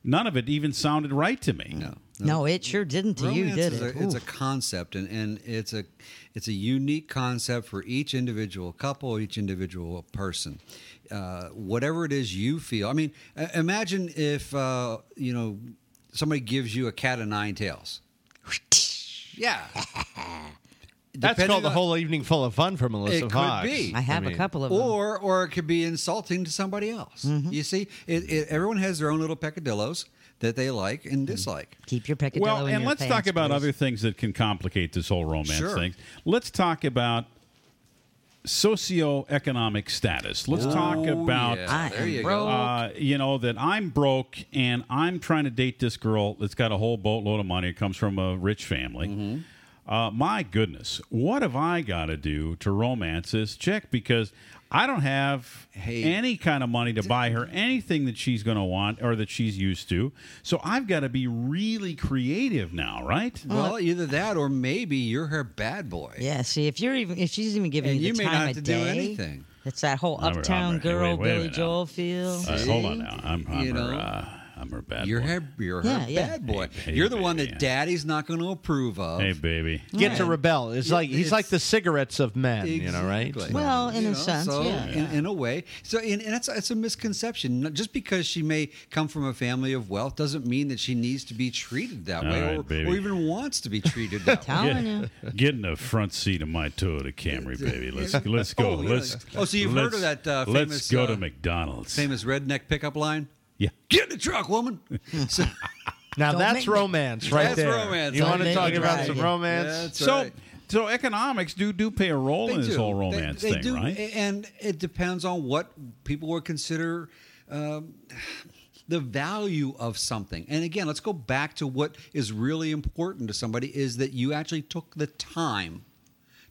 none of it even sounded right to me. No. No, it sure didn't to you, did it? A, it's a concept, and, and it's a it's a unique concept for each individual couple, each individual person. Uh, whatever it is you feel. I mean, uh, imagine if uh, you know somebody gives you a cat of nine tails. [LAUGHS] Yeah. That's Depending called the on- whole evening full of fun for Melissa It could Fox. be. I have mean, a couple of them. or or it could be insulting to somebody else. Mm-hmm. You see, it, it, everyone has their own little peccadillos that they like and dislike. Keep your peccadillo Well, and your let's pants, talk about please. other things that can complicate this whole romance Sure. thing. Let's talk about socioeconomic status. Let's talk Oh, about yeah. I there you go. uh, you know that I'm broke and I'm trying to date this girl that's got a whole boatload of money. It comes from a rich family. Mm-hmm. Uh, my goodness, what have I got to do to romance this chick? Because I don't have Hey. any kind of money to buy her anything that she's going to want or that she's used to. So I've got to be really creative now, right? Well, either that or maybe you're her bad boy. Yeah, see, if you're even if she's even giving And you you the may time not have of to do anything. It's that whole I'm uptown I'm girl, wait- wait Billy minute. Joel feel. All right, See? hold on now. I'm, I'm You her. know? Uh, I'm her bad You're boy. her, you're her Yeah, yeah. bad boy. Hey, you're the one baby. that daddy's not going to approve of. Hey, baby. Get to rebel. It's Yeah, like he's it's- like the cigarettes of men, you know, right? Well, in You a know, sense, so yeah, In, in a way. So, and, and that's it's a misconception. Just because she may come from a family of wealth doesn't mean that she needs to be treated that All way, right, or, baby. or even wants to be treated that [LAUGHS] way. Telling you. Get in the front seat of my Toyota Camry, baby. Let's [LAUGHS] let's go. Oh. Let's. Oh, so you've heard of that, uh, let's go uh, to McDonald's. Famous redneck pickup line. Yeah. Get in the truck, woman. [LAUGHS] So, Now Don't that's make me- romance right That's there. romance. You Don't want to make talk me about drive some you. romance? That's So right. so economics do do play a role They in this do. whole They- romance they thing, do, right? And it depends on what people would consider um, the value of something. And again, let's go back to what is really important to somebody is that you actually took the time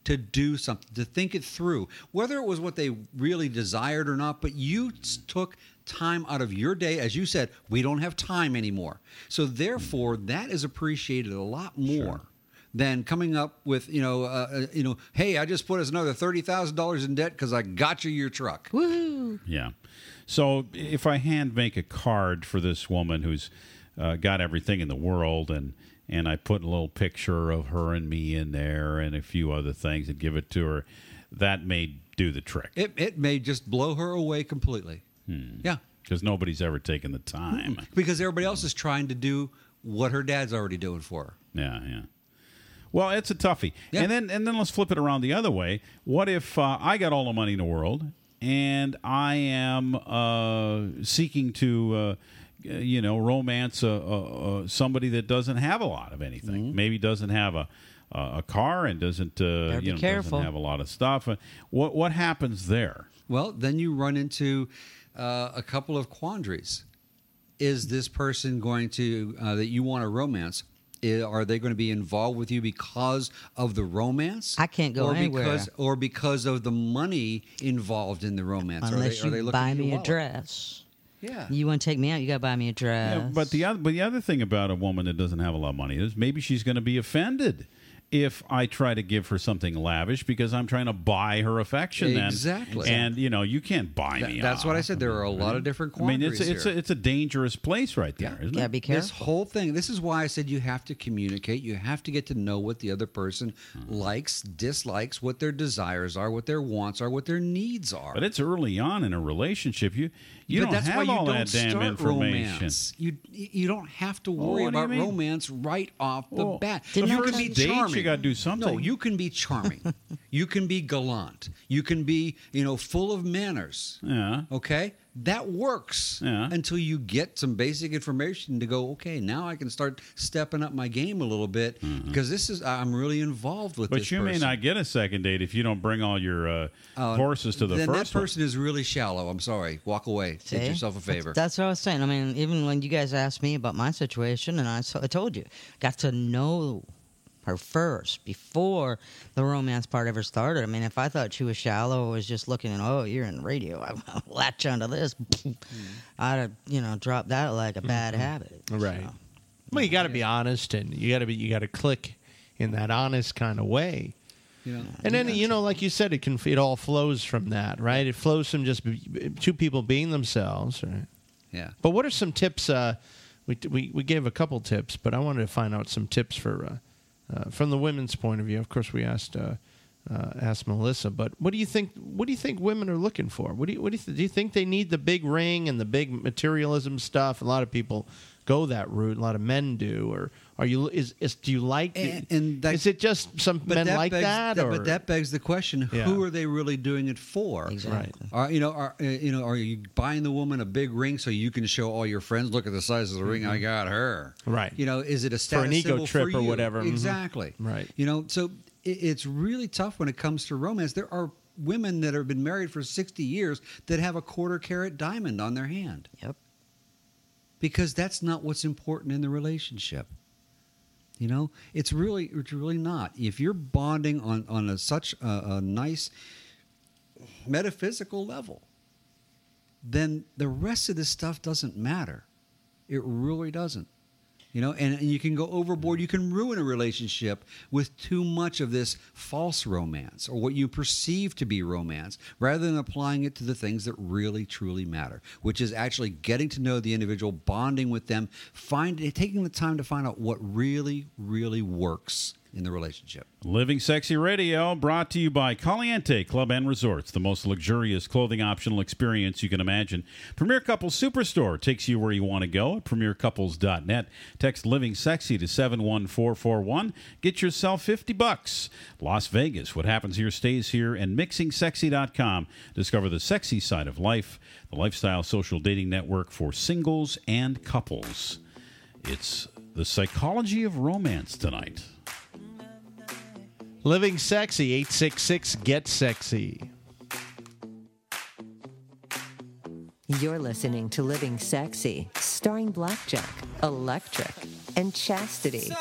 to do something, to think it through, whether it was what they really desired or not, but you s- took time out of your day. As you said, we don't have time anymore. So therefore, that is appreciated a lot more. Than coming up with you know uh, uh, you know hey I just put us another thirty thousand dollars in debt because I got you your truck Woo! Yeah. So if I hand make a card for this woman who's uh, got everything in the world and and I put a little picture of her and me in there and a few other things and give it to her, that may do the trick. it it may just blow her away completely yeah Because nobody's ever taken the time. because everybody else is trying to do what her dad's already doing for her Yeah, yeah. Well, it's a toughie. Yeah. And then and then let's flip it around the other way. What if uh, I got all the money in the world and I am uh, seeking to, uh, you know, romance somebody that doesn't have a lot of anything? Mm-hmm. Maybe doesn't have a a car and doesn't uh, you know careful. doesn't have a lot of stuff. Uh, What what happens there? Well, then you run into uh, a couple of quandaries. Is this person going to uh, that you want a romance? are they going to be involved with you because of the romance? I can't go or anywhere. because or because of the money involved in the romance. Are Unless they, are they you looking buy me a wallet? dress. Yeah. You want to take me out? You got to buy me a dress. Yeah, but the other but the other thing about a woman that doesn't have a lot of money is maybe she's going to be offended if I try to give her something lavish because I'm trying to buy her affection. then. Exactly. and you know you can't buy That- me. that's what I said. There are a lot of different qualities. I mean, it's quandaries it's a, it's a dangerous place right there, isn't Gotta it? be This whole thing. This is why I said you have to communicate. You have to get to know what the other person Hmm. likes, dislikes, what their desires are, what their wants are, what their needs are. But it's early on in a relationship. You You but don't that's have why you all don't that damn start information. Romance. You you don't have to oh, worry what do about romance right off the Well, bat. the you can be date, you charming. gotta do something. No, you can be charming. [LAUGHS] you can be gallant. You can be you know full of manners. Yeah. Okay, that works Yeah. until you get some basic information to go. Okay, now I can start stepping up my game a little bit because this is I'm really involved with Mm-hmm. But this you may not get a second date if you don't bring all your uh, Uh, horses to the then first that person is really shallow. I'm sorry. Walk away. See? Did yourself a That's- favor. That's, what I was saying. I mean, even when you guys asked me about my situation, and I, so- I told you, got to know her first before the romance part ever started. I mean, if I thought she was shallow, or was just looking, at, oh, you're in radio, [LAUGHS] I latch onto this, I'd have, you know, dropped that like a bad habit. Right. Well, you got to be honest, and you got to be you got to click in that honest kind of way. Yeah. And then you know, like you said, it can it all flows from that, right? It flows from just two people being themselves, right? Yeah. But what are some tips? Uh, we, we we gave a couple tips, but I wanted to find out some tips for uh, uh, from the women's point of view. Of course, we asked uh, uh, asked Melissa, but what do you think? What do you think women are looking for? What do you what do you, th- do you think they need the big ring and the big materialism stuff? A lot of people go that route. A lot of men do, or are you? Is, is do you like? And- and that- is it just some men that like begs, that? that- or But that begs the question: Yeah. Who are they really doing it for? Exactly. Are you know? Are uh, you know? Are you buying the woman a big ring so you can show all your friends? Look at the size of the ring I got her. Mm-hmm. Right. You know, is it a For status an ego trip for or you? whatever. Mhm. Exactly. Right. You know, so it, it's really tough when it comes to romance. There are women that have been married for sixty years that have a quarter carat diamond on their hand. Yep. Because that's not what's important in the relationship. You know, it's really, it's really not. If you're bonding on on a, such a, a nice metaphysical level, then the rest of this stuff doesn't matter. It really doesn't. You know, and, and you can go overboard. You can ruin a relationship with too much of this false romance or what you perceive to be romance rather than applying it to the things that really, truly matter, which is actually getting to know the individual, bonding with them, find, taking the time to find out what really, really works in the relationship. Living Sexy Radio brought to you by Caliente Club and Resorts, the most luxurious clothing optional experience you can imagine. Premier Couples Superstore takes you where you want to go at premiercouples.net. Text Living Sexy to 71441. Get yourself 50 bucks. Las Vegas, what happens here stays here, and mixingsexy.com. Discover the sexy side of life, the lifestyle social dating network for singles and couples. It's the psychology of romance tonight. Living Sexy, 866 Get Sexy. You're listening to Living Sexy, starring Blackjack, Electric, and Chastity.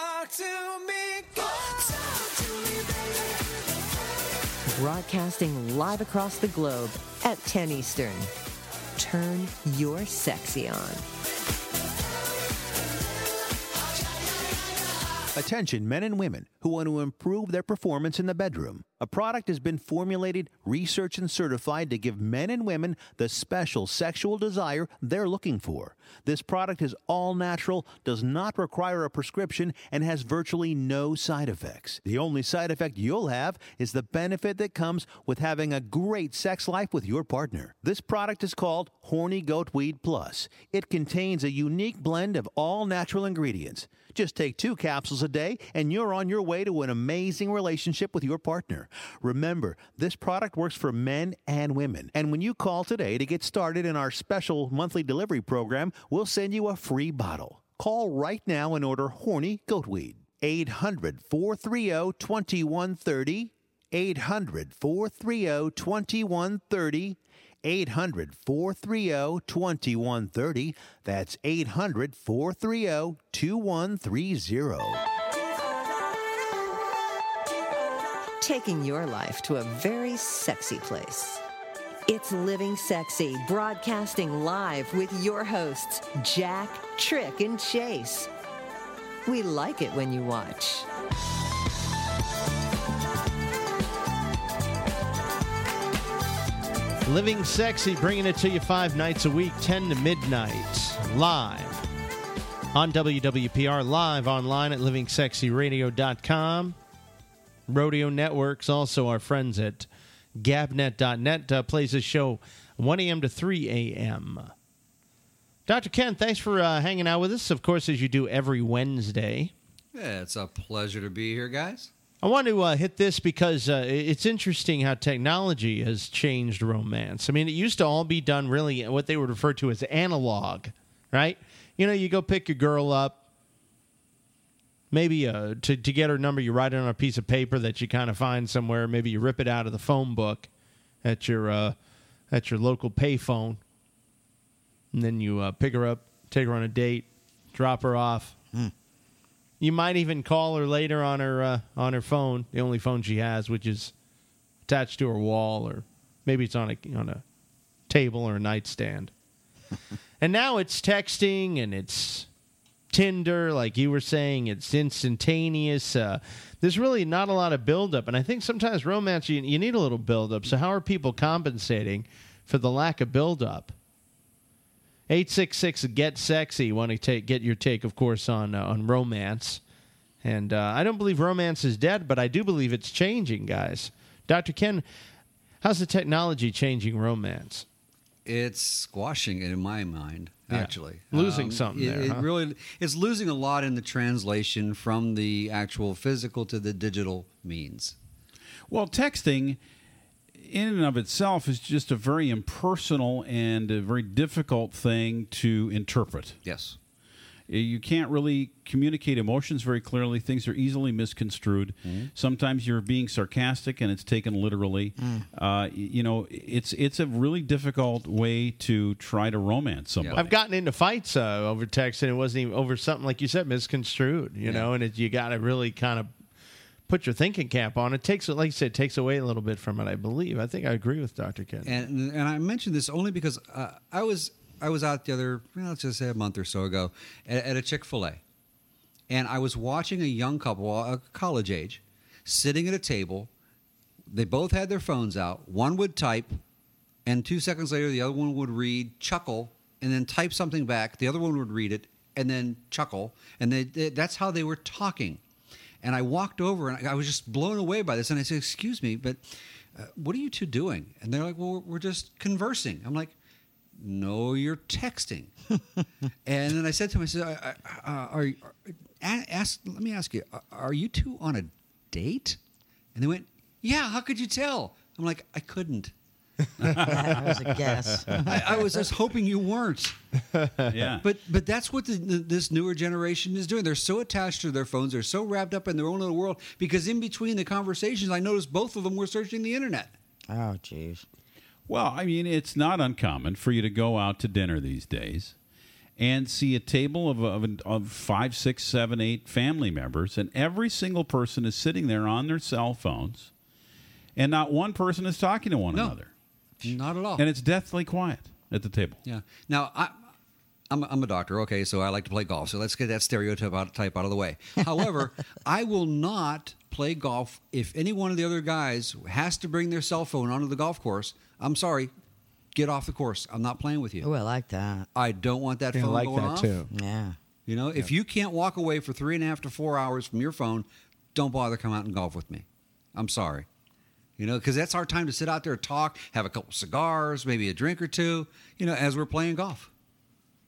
Broadcasting live across the globe at 10 Eastern. Turn your sexy on. Attention men and women who want to improve their performance in the bedroom. A product has been formulated, researched, and certified to give men and women the special sexual desire they're looking for. This product is all natural, does not require a prescription, and has virtually no side effects. The only side effect you'll have is the benefit that comes with having a great sex life with your partner. This product is called Horny Goat Weed Plus. It contains a unique blend of all natural ingredients. Just take two capsules a day and you're on your way to an amazing relationship with your partner. Remember, this product works for men and women. And when you call today to get started in our special monthly delivery program, we'll send you a free bottle. Call right now and order Horny Goatweed. 800 430 2130. 800 430 2130. 800 430 2130. That's 800 430 2130. Taking your life to a very sexy place. It's Living Sexy, broadcasting live with your hosts, Jack, Trick, and Chase. We like it when you watch. Living Sexy, bringing it to you five nights a week, 10 to midnight, live on WWPR, live online at livingsexyradio.com. Rodeo Networks, also our friends at gabnet.net, uh, plays a show 1 a.m. to 3 a.m. Dr. Ken, thanks for uh, hanging out with us, of course, as you do every Wednesday. Yeah, it's a pleasure to be here, guys. I want to uh, hit this because uh, it's interesting how technology has changed romance. I mean, it used to all be done really what they would refer to as analog, right? You know, you go pick your girl up, maybe uh, to, to get her number, you write it on a piece of paper that you kind of find somewhere. Maybe you rip it out of the phone book at your, uh, at your local payphone. And then you uh, pick her up, take her on a date, drop her off. You might even call her later on her uh, on her phone, the only phone she has, which is attached to her wall, or maybe it's on a on a table or a nightstand. [LAUGHS] and now it's texting and it's Tinder, like you were saying, it's instantaneous. Uh, there's really not a lot of buildup, and I think sometimes romance you, you need a little buildup. So how are people compensating for the lack of buildup? 866 get sexy want to take get your take of course on uh, on romance and uh, i don't believe romance is dead but i do believe it's changing guys dr ken how's the technology changing romance It's squashing it in my mind, Yeah. actually. Losing something it, there, It huh? really, it's losing a lot in the translation from the actual physical to the digital means. Well, texting in and of itself is just a very impersonal and a very difficult thing to interpret. Yes. You can't really communicate emotions very clearly. Things are easily misconstrued. Sometimes you're being sarcastic and it's taken literally. Uh, you know, it's it's a really difficult way to try to romance somebody. i've gotten into fights uh, over text and it wasn't even over something like you said misconstrued you know and it, you got to really kind of put your thinking cap on it takes like you said takes away a little bit from it i believe i think i agree with dr ken And and I mentioned this only because uh, I was I was out the other let's just say a month or so ago at, at a Chick Fil A, and I was watching a young couple, a college age, sitting at a table. They both had their phones out. One would type, and two seconds later, the other one would read, chuckle, and then type something back. The other one would read it and then chuckle, and they, they, that's how they were talking. And I walked over and I was just blown away by this. And I said, "Excuse me, but uh, what are you two doing?" And they're like, "Well, we're, just conversing." I'm like, "No, you're texting." [LAUGHS] and then I said to him, "I said, I, I, uh, are, are ask? Let me ask you, are you two on a date?" And they went, "Yeah." How could you tell? I'm like, "I couldn't." That was a guess. I, I was just hoping you weren't. yeah. But but that's what the, the, this newer generation is doing. They're so attached to their phones. They're so wrapped up in their own little world. Because in between the conversations, I noticed both of them were searching the internet. Oh, jeez. Well, I mean, it's not uncommon for you to go out to dinner these days and see a table of, of, of five, six, seven, eight family members, and every single person is sitting there on their cell phones, and not one person is talking to one No. another. Not at all. And it's deathly quiet at the table. Yeah. Now I. I'm, I'm a doctor, okay, so I like to play golf. So let's get that stereotype out, type out of the way. [LAUGHS] However, I will not play golf if any one of the other guys has to bring their cell phone onto the golf course. I'm sorry, get off the course. I'm not playing with you. Oh, I like that. I don't want that Yeah, I phone like going that off. too. Yeah. You know, if you can't walk away for three and a half to four hours from your phone, don't bother come out and golf with me. I'm sorry. You know, because that's our time to sit out there, talk, have a couple cigars, maybe a drink or two. You know, as we're playing golf.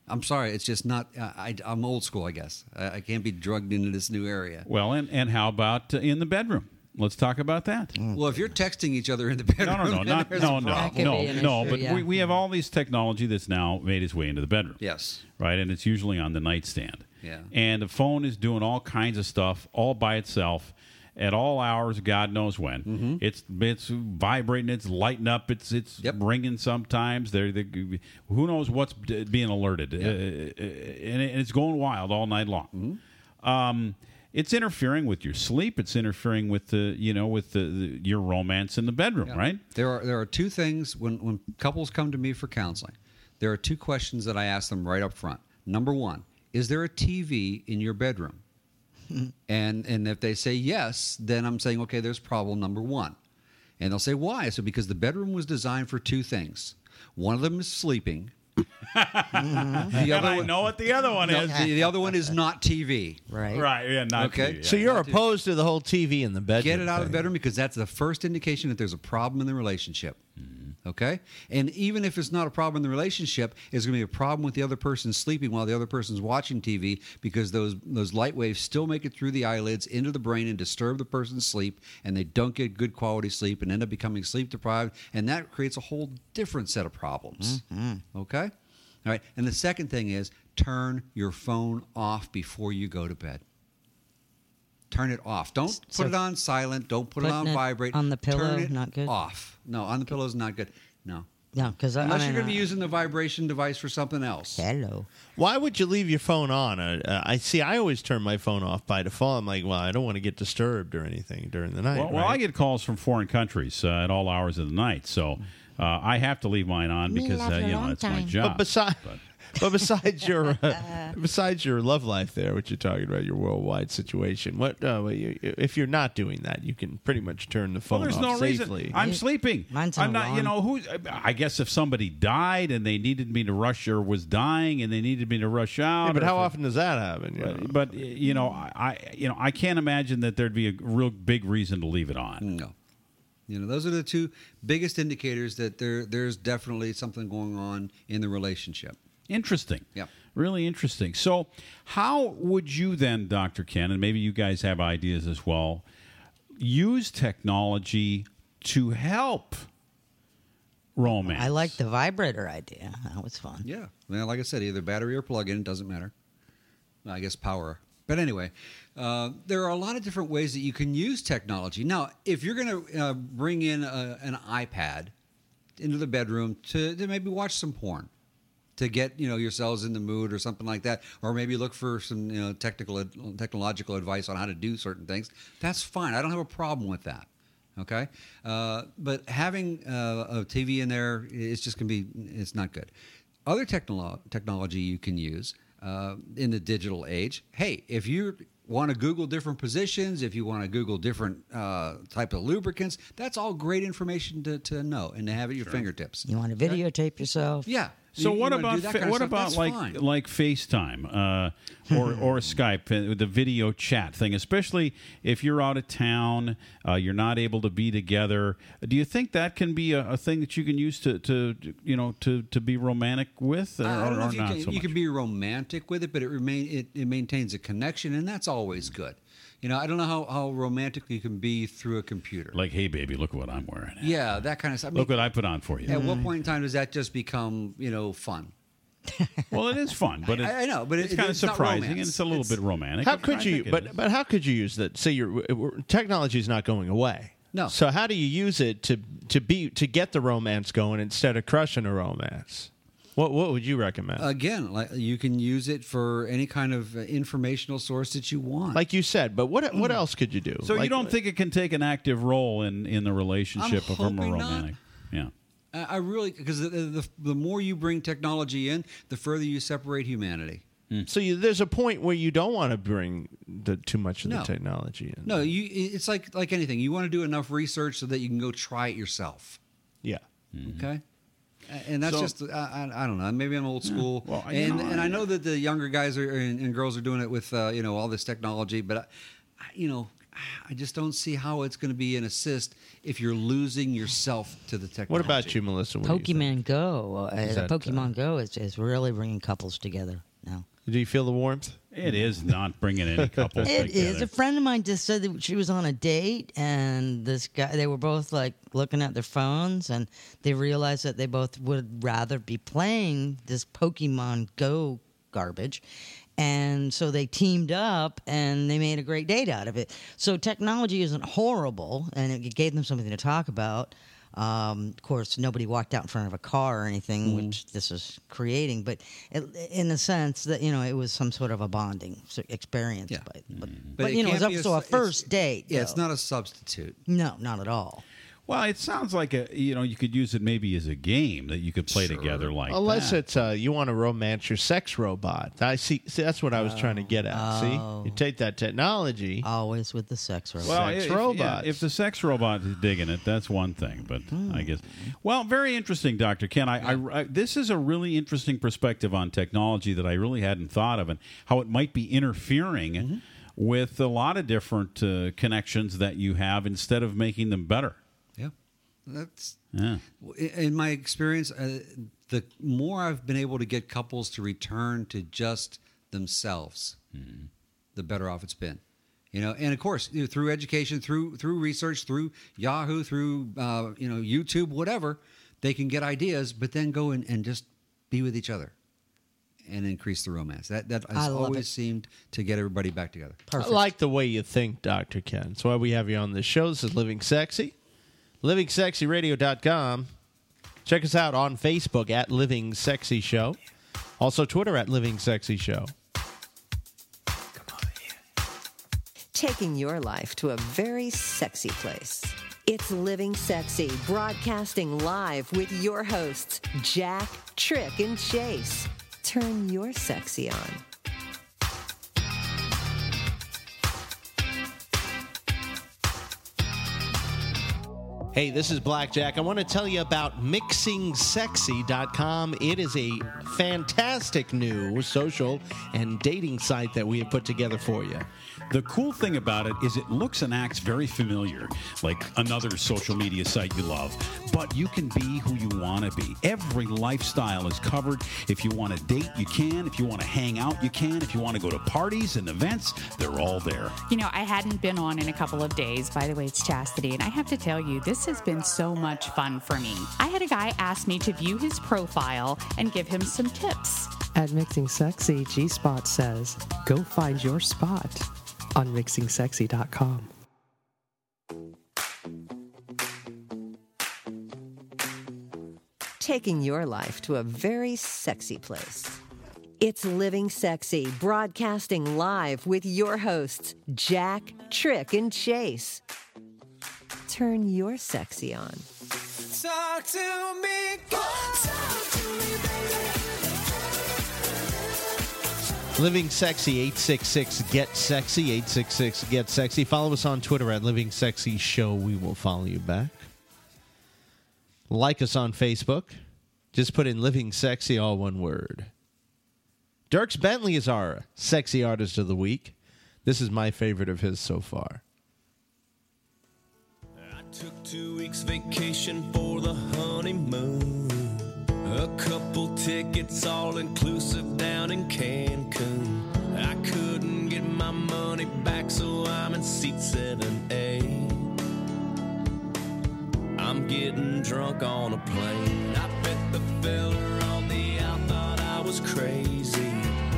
I'm sorry, it's just not. Uh, I, I'm old school, I guess. I, I can't be drugged into this new area. Well, and, and how about uh, in the bedroom? Let's talk about that. Well, if you're texting each other in the bedroom, No, no, no, not there's no, no, problem. no, no. But we, we have all these technology that's now made its way into the bedroom. Yes. right, and it's usually on the nightstand. Yeah. And the phone is doing all kinds of stuff all by itself at all hours, God knows when. Mm-hmm. It's it's vibrating, it's lighting up, it's it's ringing sometimes. They're, they who knows what's being alerted, uh, uh, and, it's going wild all night long. Mm-hmm. Um, it's interfering with your sleep. It's interfering with the you know with the, the your romance in the bedroom, right? There are there are two things when when couples come to me for counseling. There are two questions that I ask them right up front. Number one, is there a TV in your bedroom? And and if they say yes, then I'm saying okay, there's problem number one. And they'll say why? So because the bedroom was designed for two things. One of them is sleeping. Mm-hmm. the other And I know what the other one No, is. The, the other one is not TV. Right. Right. Yeah. Not Okay. TV, yeah. so you're Not to- opposed to the whole TV in the bedroom. Get it out of the bedroom because that's the first indication that there's a problem in the relationship. Mm-hmm. Okay, and even if it's not a problem in the relationship, it's going to be a problem with the other person sleeping while the other person's watching TV because those those light waves still make it through the eyelids into the brain and disturb the person's sleep, and they don't get good quality sleep and end up becoming sleep deprived, and that creates a whole different set of problems. Mm-hmm. Okay, all right, and the second thing is turn your phone off before you go to bed. Turn it off. Don't put So- it on silent. Don't put it on it vibrate. on the pillow, Turn it not good? Off. No, on the pillow is not good. No. No, because I Unless mean, you're going to be uh, using the vibration device for something else. Hello. Why would you leave your phone on? Uh, uh, I see. I always turn my phone off by default. I'm like, well, I don't want to get disturbed or anything during the night. Well, well, I get calls from foreign countries uh, at all hours of the night, so uh, I have to leave mine on Me because uh, you know own that's my job. But besides, but besides your uh, [LAUGHS] besides your love life there, what you're talking about, your worldwide situation. What uh, if you're not doing that, you can pretty much turn the phone Well, there's off no safely. reason. I'm sleeping. Mine's I'm an not. You know who? I guess if somebody died and they needed me to rush or was dying and they needed me to rush out. Yeah, but how if it- often does that happen? you know? But, but you know, I I- you know I can't imagine that there'd be a real big reason to leave it on. No. You know, those are the two biggest indicators that there there's definitely something going on in the relationship. Interesting. Yeah. Really interesting. So, how would you then, Dr. Ken, and maybe you guys have ideas as well, use technology to help romance? I like the vibrator idea. That was fun. Yeah. Well, like I said, either battery or plug-in, it doesn't matter. I guess power. But anyway, uh, there are a lot of different ways that you can use technology. Now, if you're going to uh, bring in a, an iPad into the bedroom to, to maybe watch some porn, to get you know yourselves in the mood or something like that, or maybe look for some you know technical technological advice on how to do certain things, that's fine. I don't have a problem with that. Okay, uh, but having uh, a TV in there, it's just gonna be it's not good. Other technolo- technology you can use uh, in the digital age. Hey, if you want to Google different positions, if you want to Google different uh, type of lubricants, that's all great information to, to know and to have at your fingertips. You want to videotape yourself? Yeah. So You- you what wanna about fa- what about like fine. like FaceTime uh, or or [LAUGHS] Skype uh, the video chat thing, especially if you're out of town, uh, you're not able to be together. Do you think that can be a, a thing that you can use to, to you know to, to be romantic with, or, I don't know or if you can, so you can be romantic with it, but it remain it, it maintains a connection, and that's always good. You know, I don't know how, how romantic you can be through a computer. like, hey baby, look what I'm wearing. yeah, that kind of stuff. I mean, Look what I put on for you. At what mm-hmm. point in time does that just become you know fun? [LAUGHS] well, it is fun, but it, I- I know, but it- it's it- kind of it's not surprising and it's a little bit romantic. How could you? think it But is. but how could you use that? Say your technology is not going away. No. So how do you use it to to be to get the romance going instead of crushing a romance? What what would you recommend? Again, like you can use it for any kind of uh, informational source that you want. like you said, but what what mm. else could you do? so you don't think it can take an active role in in the relationship I'm from a hoping not. romantic? Yeah. I I really because the, the the more you bring technology in, the further you separate humanity. Hmm. Mm. So you, there's a point where you don't want to bring the, too much of No. the technology in. No, you. It's like like anything. You want to do enough research so that you can go try it yourself. Yeah. Mm-hmm. Okay. A- And that's So- just I, I, I don't know. Maybe I'm old school, Well, and know, and I- I know that the younger guys are and, and girls are doing it with uh, you know all this technology, but I, I- you know I just don't see how it's going to be an assist if you're losing yourself to the technology. What about you, Melissa? What do you? Pokemon Go. Uh, Is the uh, Pokemon Go is, is really bringing couples together now. Do you feel the warmth? It is not bringing any couples [LAUGHS] It together. is. A friend of mine just said that she was on a date, and this guy, they were both like looking at their phones, and they realized that they both would rather be playing this Pokemon Go garbage. And so they teamed up and they made a great date out of it. So technology isn't horrible, and it gave them something to talk about. Um, of course, nobody walked out in front of a car or anything, which this is creating. But it, in the sense that you know, it was some sort of a bonding experience. Yeah. But, but, But but it you know, can't it's be a also a, first date. Yeah, it's not a substitute. No, not at all. Well, it sounds like a you know you could use it maybe as a game that you could play together like Unless that. it's uh, you want to romance your sex robot. I see, see. That's what I was trying to get at. Oh. See, you take that technology. Always with the sex robot. well, sex if, yeah, if the sex robot is digging it, that's one thing. But I guess, well, very interesting, Doctor Ken. I, I, I this is a really interesting perspective on technology that I really hadn't thought of, and how it might be interfering with a lot of different uh, connections that you have instead of making them better. Yeah. That's Yeah. in my experience. Uh, the more I've been able to get couples to return to just themselves, the better off it's been. You know, and of course, you know, through education, through through research, through Yahoo, through uh, you know YouTube, whatever, they can get ideas, but then go and, and just be with each other and increase the romance. That that has always it. seemed to get everybody back together. I like the way you think, Dr. Ken. That's why we have you on this show. This is Living Sexy. LivingSexyRadio.com. Check us out on Facebook at Living Sexy Show. Also, Twitter at Living Sexy Show. taking your life to a very sexy place. It's Living Sexy, broadcasting live with your hosts, Jack, Trick, and Chase. Turn your sexy on. Hey, this is Blackjack. I want to tell you about mixingsexy.com. It is a fantastic new social and dating site that we have put together for you. The cool thing about it is it looks and acts very familiar, like another social media site you love. But you can be who you want to be. Every lifestyle is covered. If you want to date, you can. If you want to hang out, you can. If you want to go to parties and events, they're all there. You know, I hadn't been on in a couple of days. By the way, it's Chastity. And I have to tell you, this has been so much fun for me. I had a guy ask me to view his profile and give him some tips. At Mixing Sexy, G Spot says, go find your spot on mixingsexy.com. taking your life to a very sexy place. It's Living Sexy, broadcasting live with your hosts, Jack, Trick, and Chase. Turn your sexy on. Talk to me, talk to me, Living Sexy 866 Get Sexy 866 Get Sexy. Follow us on Twitter at Living Sexy Show. We will follow you back. Like us on Facebook. Just put in Living Sexy, all one word. Dierks Bentley is our sexy artist of the week. This is my favorite of his so far. I took two weeks vacation for the honeymoon. A couple tickets all inclusive down in Cancun. I couldn't get my money back, so I'm in seat 7A. Eh? I'm getting drunk on a plane. I bet the fella on the out thought I was crazy.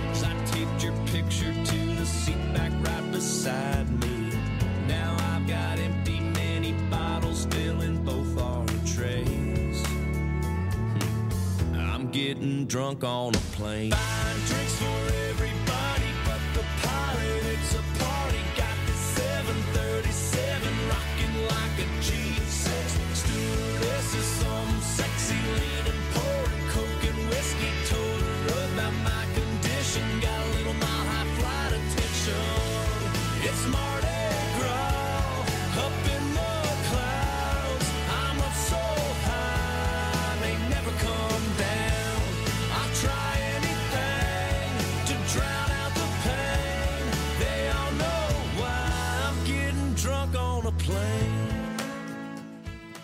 'Cause I taped your picture to the seat back right beside me. Getting drunk on a plane.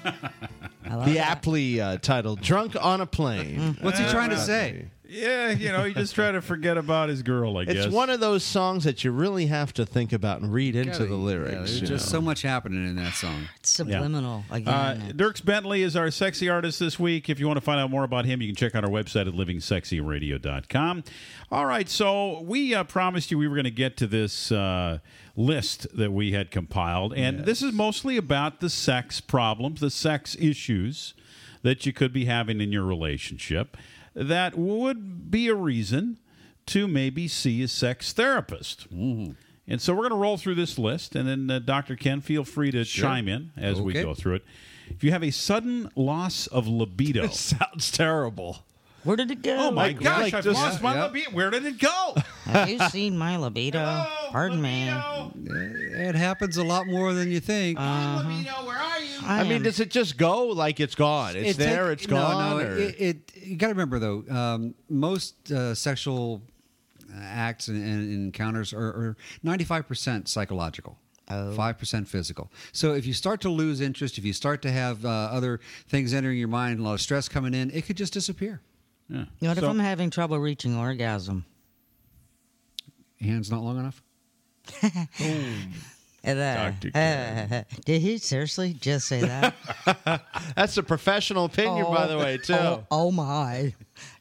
The aptly uh, titled Drunk on a Plane. What's he trying to say? Yeah, you know, he just trying to forget about his girl, I guess. It's one of those songs that you really have to think about and read into the lyrics. Yeah, there's you just know. so much happening in that song. It's subliminal Uh, again. Dierks Bentley is our sexy artist this week. If you want to find out more about him, you can check out our website at livingsexyradio.com. All right, so we uh, promised you we were going to get to this uh, list that we had compiled, and this is mostly about the sex problems, the sex issues that you could be having in your relationship that would be a reason to maybe see a sex therapist. And so we're going to roll through this list, and then uh, Dr. Ken, feel free to Sure. chime in as we go through it. If you have a sudden loss of libido, [LAUGHS] It sounds terrible. Where did it go? Oh my Like- gosh, like I've just- lost my Yeah. libido. Where did it go? [LAUGHS] Have you seen my libido? Pardon me. It happens a lot more than you think. Oh, libido, where are you? I, mean, does it just go like it's gone? It's It there, take- it's no, gone. No, or- it, it you got to remember though, um, most uh, sexual acts and, and encounters are, are 95% psychological. Oh. Five percent physical. So if you start to lose interest, if you start to have uh, other things entering your mind, a lot of stress coming in, it could just disappear. Yeah. What if I'm having trouble reaching orgasm? Hands not long enough. And, uh, uh, did he seriously just say that? [LAUGHS] That's a professional opinion, by the way, too. Oh, oh my!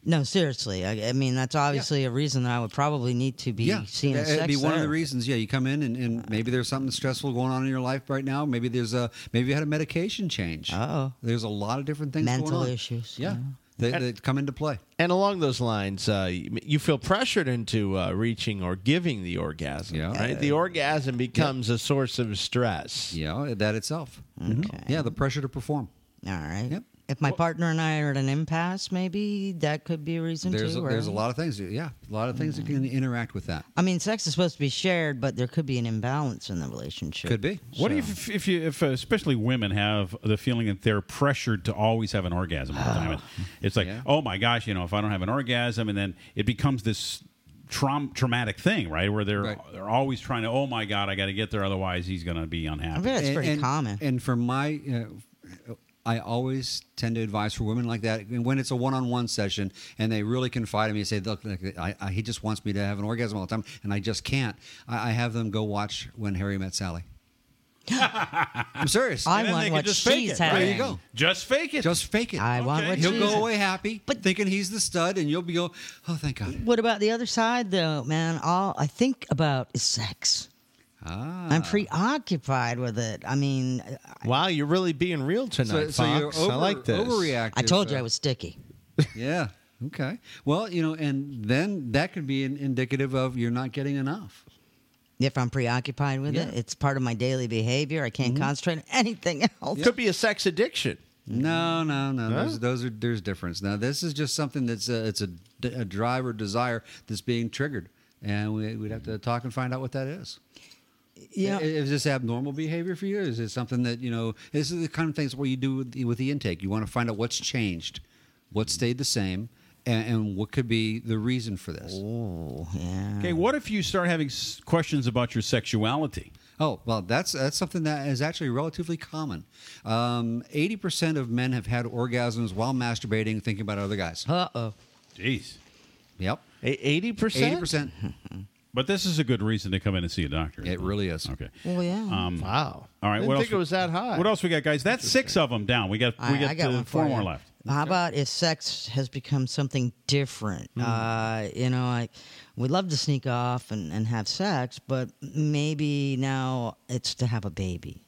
No, seriously. I, I mean, that's obviously a reason that I would probably need to be yeah, seeing it'd sex be one of the reasons. Yeah, you come in and, and maybe there's something stressful going on in your life right now. Maybe there's a maybe you had a medication change. Oh, there's a lot of different things. Mental going on. issues, Yeah, yeah. That, that come into play. And along those lines, uh, you you feel pressured into uh, reaching or giving the orgasm. Yeah. Right? The orgasm becomes a source of stress. Yeah, that itself. Mhm. Yeah, the pressure to perform. All right. Yep. If my partner and I are at an impasse, maybe that could be a reason There's too. a, there's a lot of things. Yeah, a lot of things that can interact with that. I mean, sex is supposed to be shared, but there could be an imbalance in the relationship. Could be. What if, if you, if uh, especially women have the feeling that they're pressured to always have an orgasm all the time? [SIGHS] And It's like, oh my gosh, you know, if I don't have an orgasm, and then it becomes this traum- traumatic thing, right? Where they're they're always trying to, oh my god, I got to get there, otherwise he's going to be unhappy. And- pretty and- common. And for my, uh, I always tend to advise for women like that and when it's a one-on-one session and they really confide in me and say, "Look, look, I, I, he just wants me to have an orgasm all the time, and I just can't." I, I have them go watch When Harry Met Sally. [LAUGHS] I'm serious. I And then want they what just fake she's it. There you go. Just fake it. Just fake it. I want what He'll she's go away happy, but thinking he's the stud, and you'll be go, "Oh, thank God." What about the other side, though, man? All I think about is sex. Ah. I'm preoccupied with it. I mean, Wow, you're really being real tonight, so you're Fox. I like this. overreactive. I told you I was sticky. yeah. Okay. Well, you know, and then that could be an indicative of you're not getting enough. If I'm preoccupied with it, Yeah. Mm-hmm. it's part of my daily behavior. I can't concentrate on [LAUGHS] anything else. Could be a sex addiction. No, no, no. Huh? Those, those are there's difference. Now, this is just something that's a, it's a, a drive or desire that's being triggered, and we, we'd have to talk and find out what that is. Yeah. I- Is this abnormal behavior for you? Is it something that you know? This is the kind of things where you do with the, with the intake. You want to find out what's changed, what stayed the same, and, and what could be the reason for this. Oh, yeah. Okay, what if you start having s- questions about your sexuality? Oh well, that's that's something that is actually relatively common. Um, Eighty percent of men have had orgasms while masturbating, thinking about other guys. Uh oh. Jeez. Yep. Eighty percent. Eighty percent. [LAUGHS] But this is a good reason to come in and see a doctor. It really is. Okay. Well, yeah. Um, Wow. All right. Didn't what think else? it was that high. What else we got, guys? That's six of them down. We got we I, got, I got uh, one four for more left. How about if sex has become something different? Hmm. Uh, you know, like we love to sneak off and, and have sex, but maybe now it's to have a baby,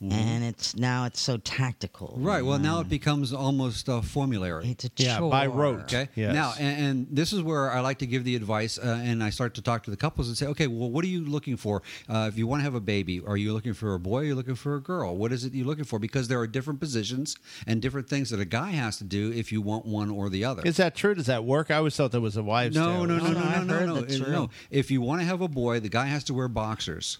and it's now it's so tactical. Mm-hmm. Right. Well, now it becomes almost uh, formulary. It's a Yeah, chore. by rote. Okay. Yes. Now, and, and this is where I like to give the advice, uh, and I start to talk to the couples and say, okay, well, what are you looking for? Uh, if you want to have a baby, are you looking for a boy? Or are you looking for a girl? What is it you're looking for? Because there are different positions and different things that a guy has to do if you want one or the other. Is that true? Does that work? I always thought that was a wives' No, tale. no, no, no, no, no, no, no, no. If you want to have a boy, the guy has to wear boxers.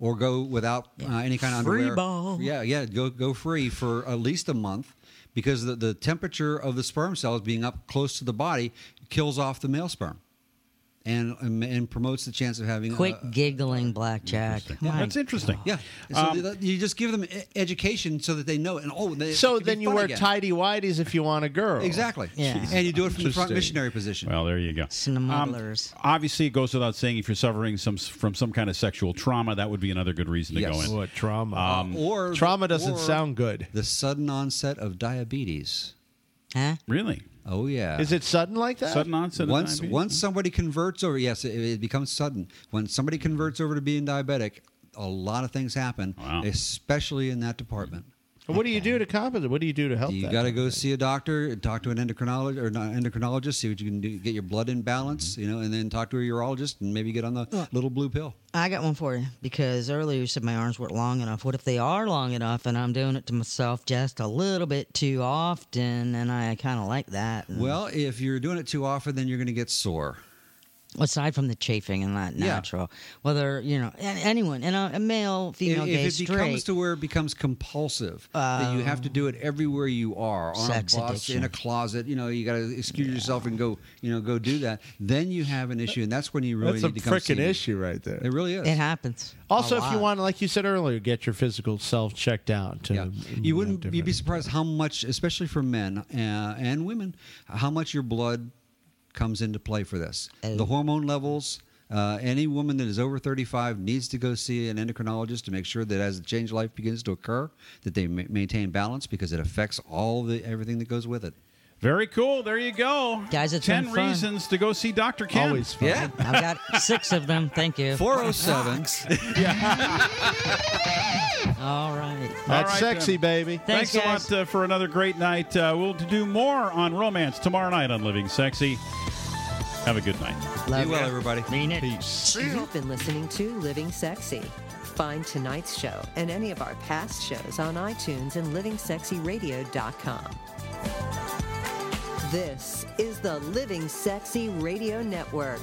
Or go without uh, any kind of Free underwear. ball. Yeah, yeah. Go go free for at least a month, because the, the temperature of the sperm cells being up close to the body kills off the male sperm, and and, and promotes the chance of having. Quit uh, giggling, blackjack. My That's interesting. yeah. So Um, th- you just give them e- education so that they know, and oh, they, So it then you wear again. tidy whities if you want a girl. Exactly. Yeah. And you do it from the front missionary position. Well, there you go. Smugglers. Um, obviously, it goes without saying if you're suffering some from some kind of sexual trauma, that would be another good reason to Yes. go in. What trauma? Um, or trauma doesn't or sound good. The sudden onset of diabetes. Huh? Really? Oh yeah. Is it sudden like that? Sudden onset once diabetes? once somebody converts over, yes, it, it becomes sudden. When somebody converts over to being diabetic, a lot of things happen, Wow. especially in that department. What do you do to compensate? What do you do to help? You got to go see a doctor, talk to an endocrinologist or not endocrinologist, see what you can do, get your blood in balance, you know, and then talk to a urologist and maybe get on the little blue pill. I got one for you because earlier you said my arms weren't long enough. What if they are long enough and I'm doing it to myself just a little bit too often and I kind of like that? And Well, if you're doing it too often, then you're going to get sore. Aside from the chafing and that Yeah. natural, whether you know a- anyone, and a, a male, female, if, gay, if it straight, becomes to where it becomes compulsive, that you have to do it everywhere you are on Sex a bus, addiction. in a closet, you know, you got to excuse yourself and go, you know, go do that. Then you have an issue, and that's when you really That's a need to come see freaking me. issue right there. It really is. it happens. Also, if you lot. want, like you said earlier, get your physical self checked out. To, Yeah. You wouldn't you'd be surprised how much, especially for men uh, and women, how much your blood comes into play for this. The hormone levels. Uh, any woman that is over 35 needs to go see an endocrinologist to make sure that as the change of life begins to occur, that they ma- maintain balance because it affects all the everything that goes with it. Very cool. There you go. Guys, it's ten been fun. reasons to go see Dr. Kim. Always fun. Yeah. I've got six of them. Thank you. 407. [LAUGHS] All right. That's All right, sexy, then. baby. Thanks, Thanks, a lot uh, for another great night. Uh, we'll do more on romance tomorrow night on Living Sexy. Have a good night. Love Be well, ya. everybody. Mean it. Peace. You've been listening to Living Sexy. Find tonight's show and any of our past shows on iTunes and livingsexyradio.com. This is the Living Sexy Radio Network.